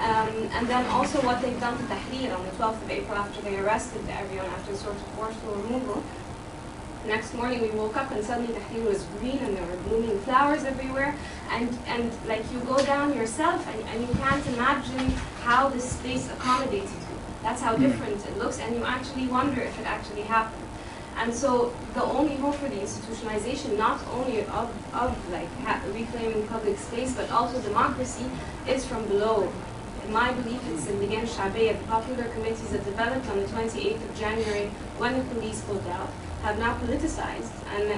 Um, and then also what they've done to Tahrir on the 12th of April after they arrested everyone after sort of forceful removal. Next morning we woke up and suddenly Tahrir was green and there were blooming flowers everywhere. And, and like you go down yourself and, and you can't imagine how this space accommodated you. That's how hmm. different it looks and you actually wonder if it actually happened. And so the only hope for the institutionalization, not only of, of like ha- reclaiming public space, but also democracy, is from below. In my belief, it's in the Gen Shabiya, the popular committees that developed on the 28th of January when the police pulled out, have now politicized, and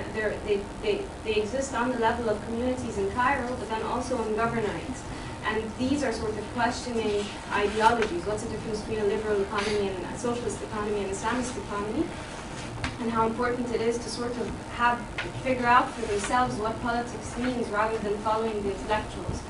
they, they, they exist on the level of communities in Cairo, but then also in governorates. And these are sort of questioning ideologies. What's the difference between a liberal economy and a socialist economy and a Islamist economy? and how important it is to sort of have figure out for themselves what politics means rather than following the intellectuals.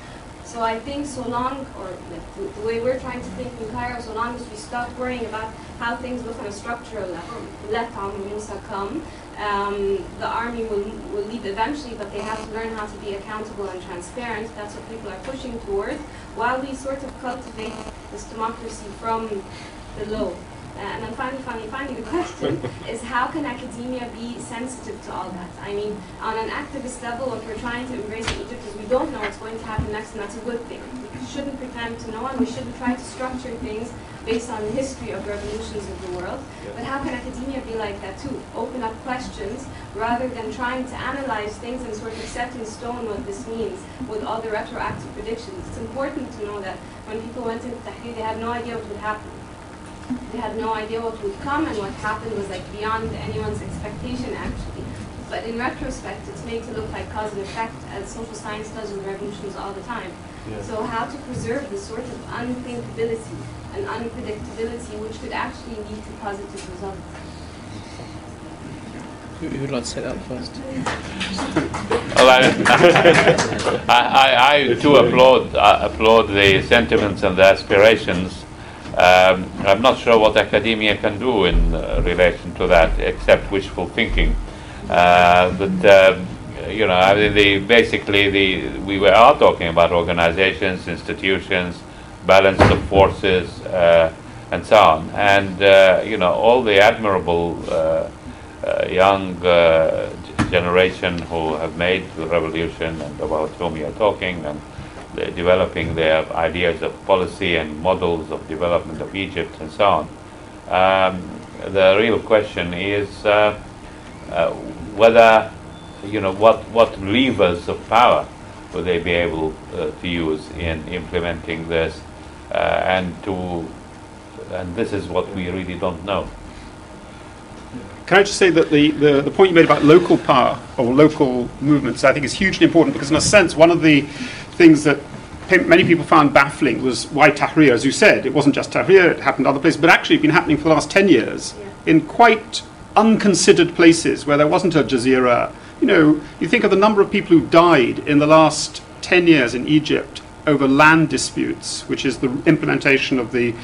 So I think so long, or the, the way we're trying to think in Cairo, so long as we stop worrying about how things look on a structural level, let come, um, the army will, will lead eventually, but they have to learn how to be accountable and transparent. That's what people are pushing towards, while we sort of cultivate this democracy from below. Uh, and then finally, finally, finally, the question is how can academia be sensitive to all that? I mean, on an activist level, if we're trying to embrace Egypt we don't know what's going to happen next, and that's a good thing. We shouldn't pretend to know, and we shouldn't try to structure things based on the history of revolutions of the world. But how can academia be like that too? Open up questions rather than trying to analyze things and sort of set in stone what this means with all the retroactive predictions. It's important to know that when people went into Tahrir, they had no idea what would happen. They had no idea what would come, and what happened was like beyond anyone's expectation, actually. But in retrospect, it's made to look like cause and effect, as social science does with revolutions all the time. So how to preserve this sort of unthinkability and unpredictability, which could actually lead to positive results. Who, who would like to take that first? Well, I, I, I, I too applaud uh, applaud the sentiments and the aspirations. Um, I'm not sure what academia can do in uh, relation to that, except wishful thinking. Uh, but um, you know, I mean, the, basically, the we were are talking about organizations, institutions, balance of forces, uh, and so on. And uh, you know, all the admirable uh, uh, young generation who have made the revolution and about whom you're talking and developing their ideas of policy and models of development of Egypt and so on. Um, the real question is uh, uh, whether, you know, what, what levers of power will they be able uh, to use in implementing this, uh, and to, and this is what we really don't know. Can I just say that the, the, the point you made about local power or local movements, I think is hugely important because, in a sense, one of the things that many people found baffling was why Tahrir, as you said, it wasn't just Tahrir, it happened other places, but actually it's been happening for the last 10 years in quite unconsidered places where there wasn't a jazeera. You know, you think of the number of people who died in the last 10 years in Egypt over land disputes, which is the implementation of the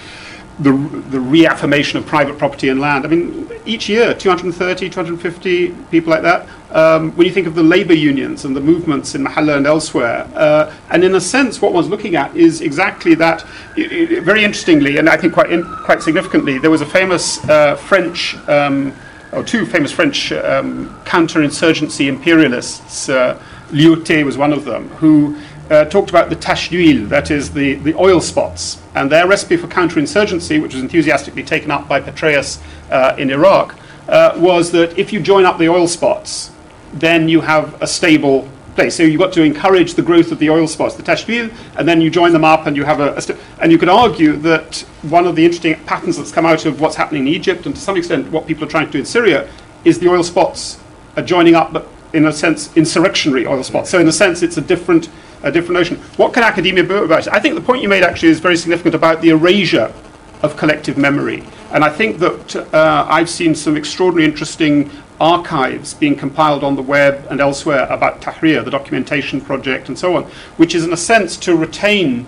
the, the reaffirmation of private property and land. I mean, each year, 230, 250 people like that. Um, when you think of the labour unions and the movements in Mahalla and elsewhere, uh, and in a sense, what one's looking at is exactly that. Very interestingly, and I think quite in, quite significantly, there was a famous uh, French. Um, or two famous French um, counterinsurgency imperialists, uh, was one of them, who uh, talked about the tache that is, the, the oil spots. And their recipe for counterinsurgency, which was enthusiastically taken up by Petraeus uh, in Iraq, uh, was that if you join up the oil spots, then you have a stable place. So you've got to encourage the growth of the oil spots, the tache and then you join them up and you have a, a st- and you could argue that one of the interesting patterns that's come out of what's happening in Egypt and to some extent what people are trying to do in Syria is the oil spots are joining up, but in a sense insurrectionary oil spots. So in a sense it's a different a different notion. What can academia do about it? I think the point you made actually is very significant about the erasure of collective memory. And I think that uh, I've seen some extraordinarily interesting archives being compiled on the web and elsewhere about Tahrir, the documentation project, and so on, which is in a sense to retain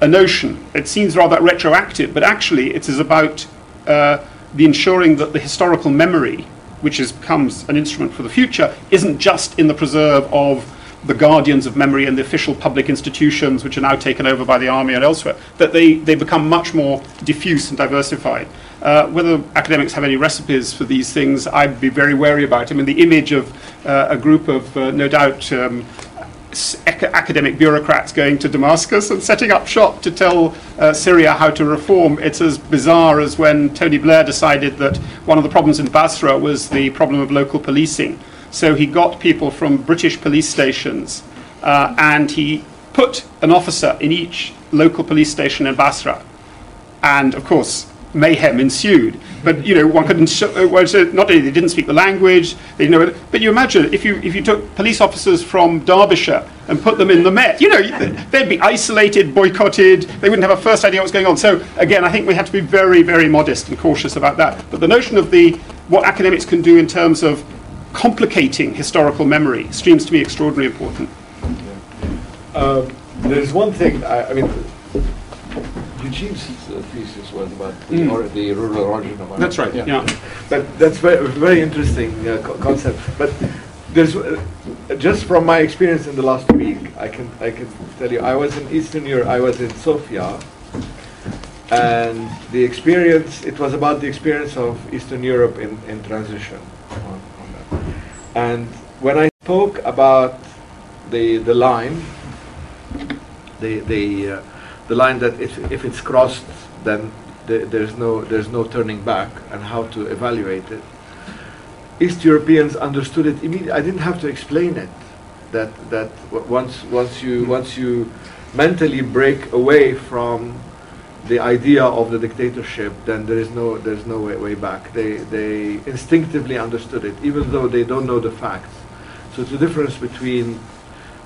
a notion. It seems rather retroactive, but actually it is about uh, the ensuring that the historical memory, which is, becomes an instrument for the future, isn't just in the preserve of the guardians of memory and the official public institutions, which are now taken over by the army and elsewhere, that they, they become much more diffuse and diversified. Uh, whether academics have any recipes for these things, I'd be very wary about. I mean, the image of uh, a group of, uh, no doubt, um, ac- academic bureaucrats going to Damascus and setting up shop to tell uh, Syria how to reform. It's as bizarre as when Tony Blair decided that one of the problems in Basra was the problem of local policing. So he got people from British police stations uh, and he put an officer in each local police station in Basra. And of course, mayhem ensued. But you know, one couldn't. Uh, well, so not only they didn't speak the language, they know. It, but you imagine if you if you took police officers from Derbyshire and put them in the Met, you know, they'd be isolated, boycotted. They wouldn't have a first idea what's going on. So again, I think we have to be very, very modest and cautious about that. But the notion of the what academics can do in terms of complicating historical memory seems to me extraordinarily important. Um, there's one thing, I, I mean, Eugene's uh, thesis was about the, Mm. or, the rural origin of America. That's right. Yeah. But that's very, very interesting uh, co- concept. But there's uh, just from my experience in the last week, I can I can tell you, I was in Eastern Europe. I was in Sofia, and the experience. It was about the experience of Eastern Europe in, in transition. And when I spoke about the the line, the the uh, the line that if, if it's crossed, then the, there's no there's no turning back, and how to evaluate it. East Europeans understood it immediately. I didn't have to explain it. That that w- once once you once you mentally break away from the idea of the dictatorship, then there is no there's no way, way back. They they instinctively understood it, even though they don't know the facts. So it's a difference between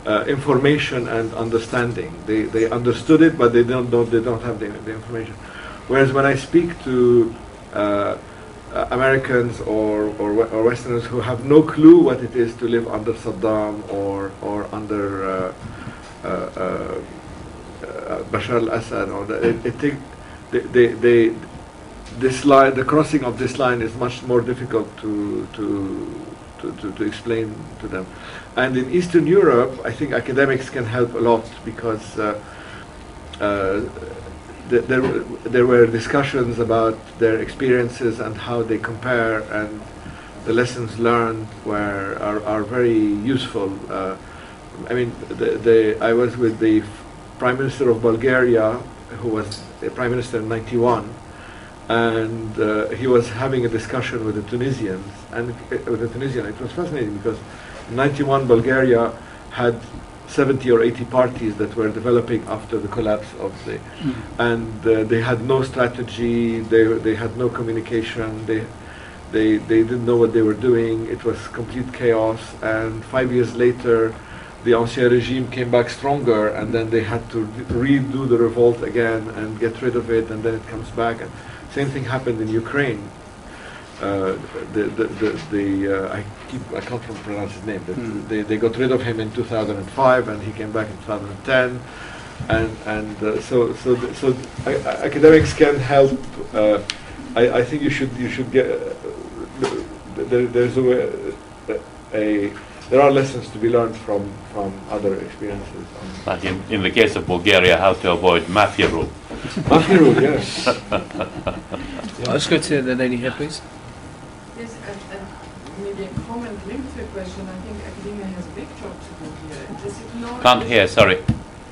uh, information and understanding. They, they understood it, but they don't, don't they don't have the, the information. Whereas when I speak to uh, uh, Americans or, or or Westerners who have no clue what it is to live under Saddam or or under uh, uh, uh, Bashar al-Assad, or the, it, it take, they, they, they this line, the crossing of this line is much more difficult to to to, to, to explain to them. And in Eastern Europe, I think academics can help a lot because uh, uh, th- there, there were discussions about their experiences and how they compare, and the lessons learned were are, are very useful. Uh, I mean, the, the, I was with the Prime Minister of Bulgaria, who was the Prime Minister in '91, and uh, he was having a discussion with the Tunisians, and it, with the Tunisian, it was fascinating because in 91 Bulgaria had 70 or 80 parties that were developing after the collapse of the, and uh, they had no strategy, they, they had no communication, they, they, they didn't know what they were doing, it was complete chaos, and five years later, the ancien regime came back stronger, and then they had to re- redo the revolt again and get rid of it, and then it comes back. And same thing happened in Ukraine. Uh, the the the, the uh, I keep I can't pronounce his name. But they, they got rid of him in 2005, and he came back in 2010, and and uh, so so th- so I, I- academics can help. Uh, I, I think you should you should get. Uh, there, there's a, way- a there are lessons to be learned from from other experiences. Like in, in the case of Bulgaria, how to avoid mafia rule. Mafia rule, yes. Let's go to the lady here, please. Yes, and, and maybe a comment linked to a question. I think academia has a big job to do here. Does it not? Can't hear, sorry.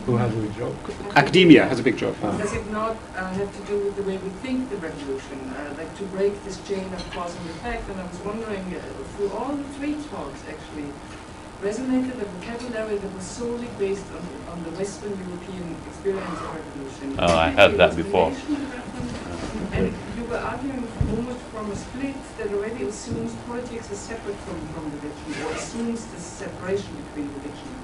Who has a job? Academia has a big job. Does it not uh, have to do with the way we think the revolution, uh, like to break this chain of cause and effect? And I was wondering, uh, through all the three talks, actually, resonated a vocabulary that was solely based on, on the Western European experience of revolution. Oh, I heard that before. And you were arguing almost from a split that already assumes politics is separate from, from religion, or assumes the separation between religion and politics.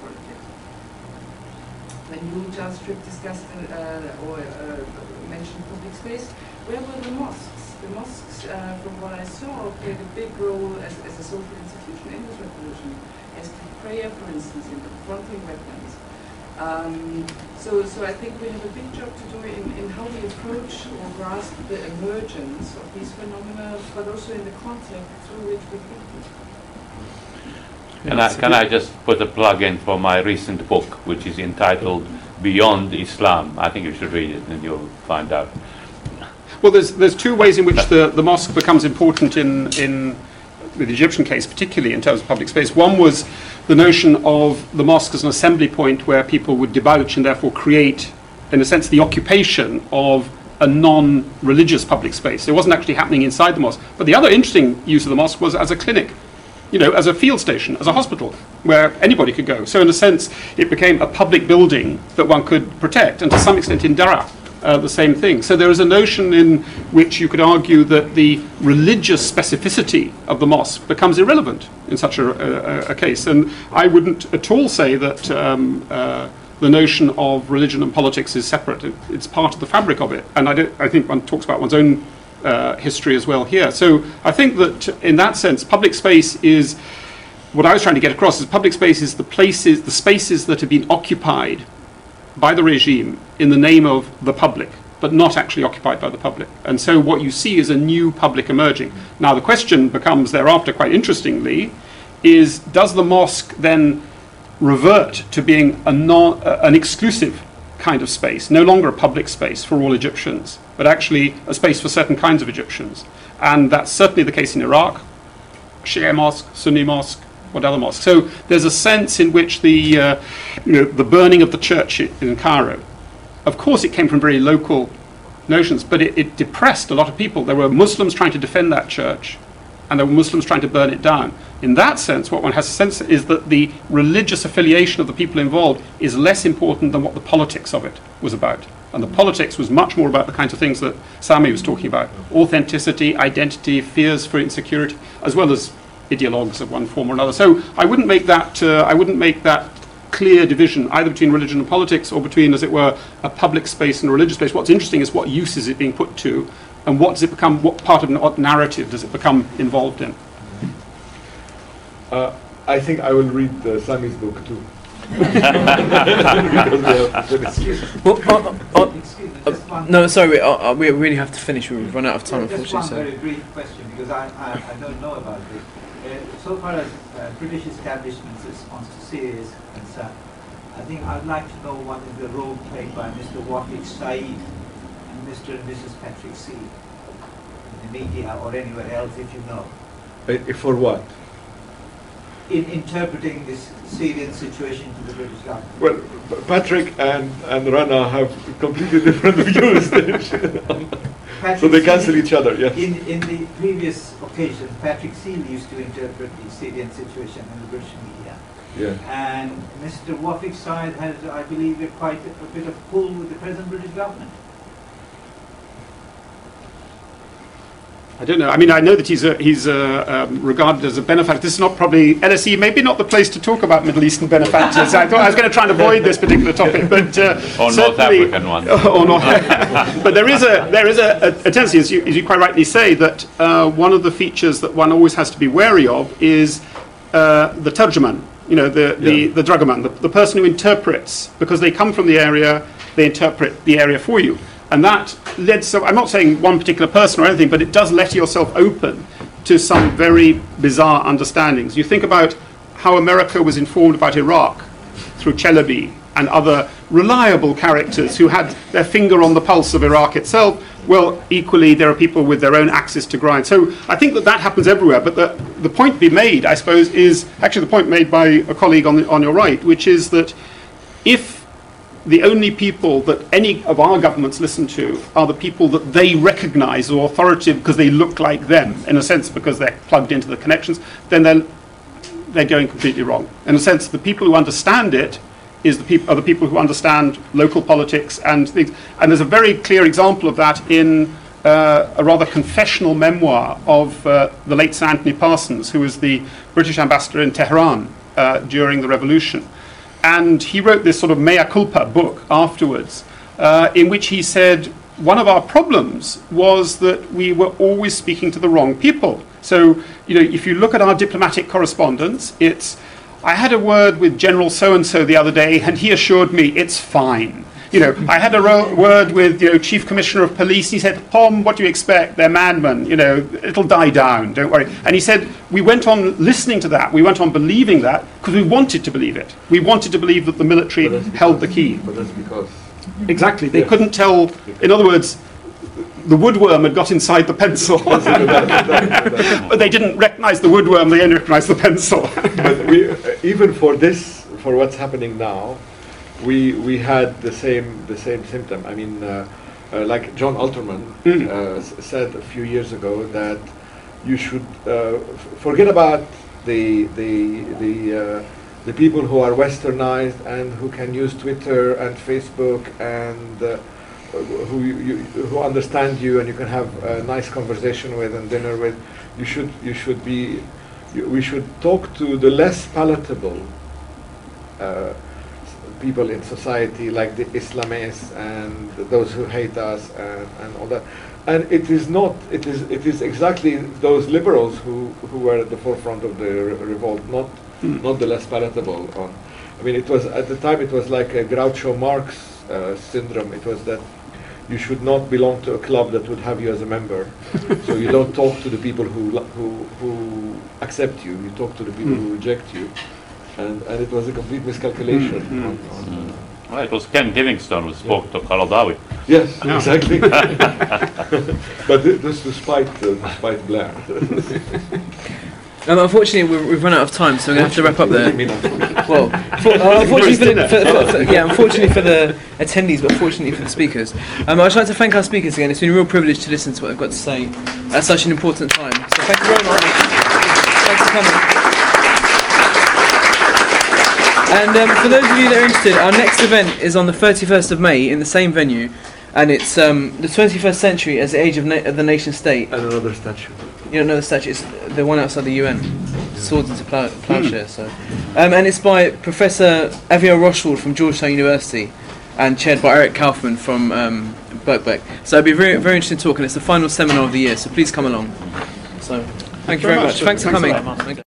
When you just discussed uh, or uh, mentioned public space, where were the mosques? The mosques, uh, from what I saw, played a big role as, as a social institution in this revolution, as prayer, for instance, in confronting weapons. Um, so, so I think we have a big job to do in, in how we approach or grasp the emergence of these phenomena, but also in the context through which we think. Can I, can I just put a plug in for my recent book, which is entitled Beyond Islam? I think you should read it and you'll find out. Well, there's, there's two ways in which the, the mosque becomes important in, in the Egyptian case, particularly in terms of public space. One was the notion of the mosque as an assembly point where people would debauch and therefore create, in a sense, the occupation of a non religious public space. It wasn't actually happening inside the mosque. But the other interesting use of the mosque was as a clinic. You know, as a field station, as a hospital, where anybody could go. So, in a sense, it became a public building that one could protect, and to some extent in Dara, uh, the same thing. So there is a notion in which you could argue that the religious specificity of the mosque becomes irrelevant in such a, a, a case. And I wouldn't at all say that um, uh, the notion of religion and politics is separate. It, it's part of the fabric of it. And I, I think one talks about one's own uh, history as well here. So I think that in that sense, public space is what I was trying to get across is public space is the places, the spaces that have been occupied by the regime in the name of the public, but not actually occupied by the public. And so what you see is a new public emerging. Now the question becomes thereafter, quite interestingly, is does the mosque then revert to being non, uh, an exclusive kind of space, no longer a public space for all Egyptians, but actually a space for certain kinds of Egyptians? And that's certainly the case in Iraq, Shia mosque, Sunni mosque, what other mosque. So there's a sense in which the, uh, you know, the burning of the church in Cairo, of course, it came from very local notions, but it, it depressed a lot of people. There were Muslims trying to defend that church, and there were Muslims trying to burn it down. In that sense, what one has to sense is that the religious affiliation of the people involved is less important than what the politics of it was about. And the politics was much more about the kinds of things that Sami was talking about authenticity, identity, fears for insecurity, as well as ideologues of one form or another. So I wouldn't make that, uh, I wouldn't make that clear division either between religion and politics or between, as it were, a public space and a religious space. What's interesting is what use is it being put to, and what does it become, what part of an what narrative does it become involved in? Uh, I think I will read uh, Sami's book too. Because we have finished. Well, uh, uh, uh, Excuse me, just one. no, sorry, uh, uh, we really have to finish. We've run out of time, unfortunately. Just one unfortunately. very brief question, because I, I, I don't know about this. Uh, so far as uh, British establishment's response to Syria is concerned, I think I'd like to know what is the role played by Mr. Wafic Said and Mr. and Mrs. Patrick Seale in the media or anywhere else, if you know, Uh, For what? in interpreting this Syrian situation to the British government. Well, Patrick and, and Rana have completely different views. So they cancel each other, yes. In, in the previous occasion, Patrick Seale used to interpret the Syrian situation in the British media. Yeah. And Mr. Wafic Said has, I believe, a quite a, a bit of pull with the present British government. I don't know. I mean, I know that he's a, he's a, um, regarded as a benefactor. This is not probably LSE. Maybe not the place to talk about Middle Eastern benefactors. I thought I was going to try and avoid this particular topic, but uh, Or North African ones. or North, but there is a there is a, a, tendency, as you, as you quite rightly say, that uh, one of the features that one always has to be wary of is uh, the tarjuman. You know, the the, Yeah. the dragoman, the, the person who interprets, because they come from the area, they interpret the area for you. And that led so I'm not saying one particular person or anything, but it does let yourself open to some very bizarre understandings. You think about how America was informed about Iraq through Chalabi and other reliable characters who had their finger on the pulse of Iraq itself. Well, equally, there are people with their own axes to grind. So I think that that happens everywhere. But the, the point to be made, I suppose, is actually the point made by a colleague on, the, on your right, which is that if the only people that any of our governments listen to are the people that they recognize as authoritative because they look like them, in a sense, because they're plugged into the connections, then they're, they're going completely wrong. In a sense, the people who understand it is the peop- are the people who understand local politics and things. And there's a very clear example of that in uh, a rather confessional memoir of uh, the late Sir Anthony Parsons, who was the British ambassador in Tehran uh, during the revolution. And he wrote this sort of mea culpa book afterwards, uh, in which he said one of our problems was that we were always speaking to the wrong people. So, you know, if you look at our diplomatic correspondence, it's I had a word with General so and so the other day, and he assured me it's fine. You know, I had a ro- word with you know Chief Commissioner of Police. He said, "Pom, what do you expect? They're madmen. You know, it'll die down. Don't worry." And he said, "We went on listening to that. We went on believing that because we wanted to believe it. We wanted to believe that the military held the key. But that's because Exactly. They Yeah. couldn't tell. In other words, the woodworm had got inside the pencil, but they didn't recognise the woodworm. They only recognised the pencil." but we, even for this, for what's happening now, we we had the same the same symptom. I mean, uh, uh, like John Alterman Mm. uh, s- said a few years ago that you should uh, f- forget about the the the uh, the people who are westernized and who can use Twitter and Facebook and uh, who you, you, who understand you and you can have a nice conversation with and dinner with. You should you should be you, we should talk to the less palatable uh, people in society, like the Islamists and those who hate us and, and all that. And it is not. It is. It is exactly those liberals who, who were at the forefront of the re- revolt, not not the less palatable. On, I mean, it was at the time. It was like a Groucho Marx uh, syndrome. It was that you should not belong to a club that would have you as a member. so you don't talk to the people who who who accept you. You talk to the people who reject you. And, and it was a complete miscalculation. Mm, mm. On, on, uh, Well, it was Ken Livingstone who spoke to Qaradawi. yes, Yeah. exactly. but thi- this despite uh, despite Blair. Um, unfortunately, we've, we've run out of time, so we're going to have to wrap up there. I mean, unfortunately. Well, for, uh, unfortunately for the, for, for, for, yeah, unfortunately for the attendees, but fortunately for the speakers. Um, I'd like to thank our speakers again. It's been a real privilege to listen to what they've got to say at such an important time. So thank you very much. Thanks for coming. And um, for those of you that are interested, our next event is on the 31st of May in the same venue, and it's um, the 21st century as the age of, na- of the nation state. and another statue. You don't know the statue? It's the one outside the UN. Swords into plough- plowshares. So, um, and it's by Professor Aviel Roshwald from Georgetown University, and chaired by Eric Kaufmann from um, Birkbeck. So it'll be a very very interesting talk, and it's the final seminar of the year. So please come along. So thank you very much. Thanks for Thanks coming. lot. Thank you.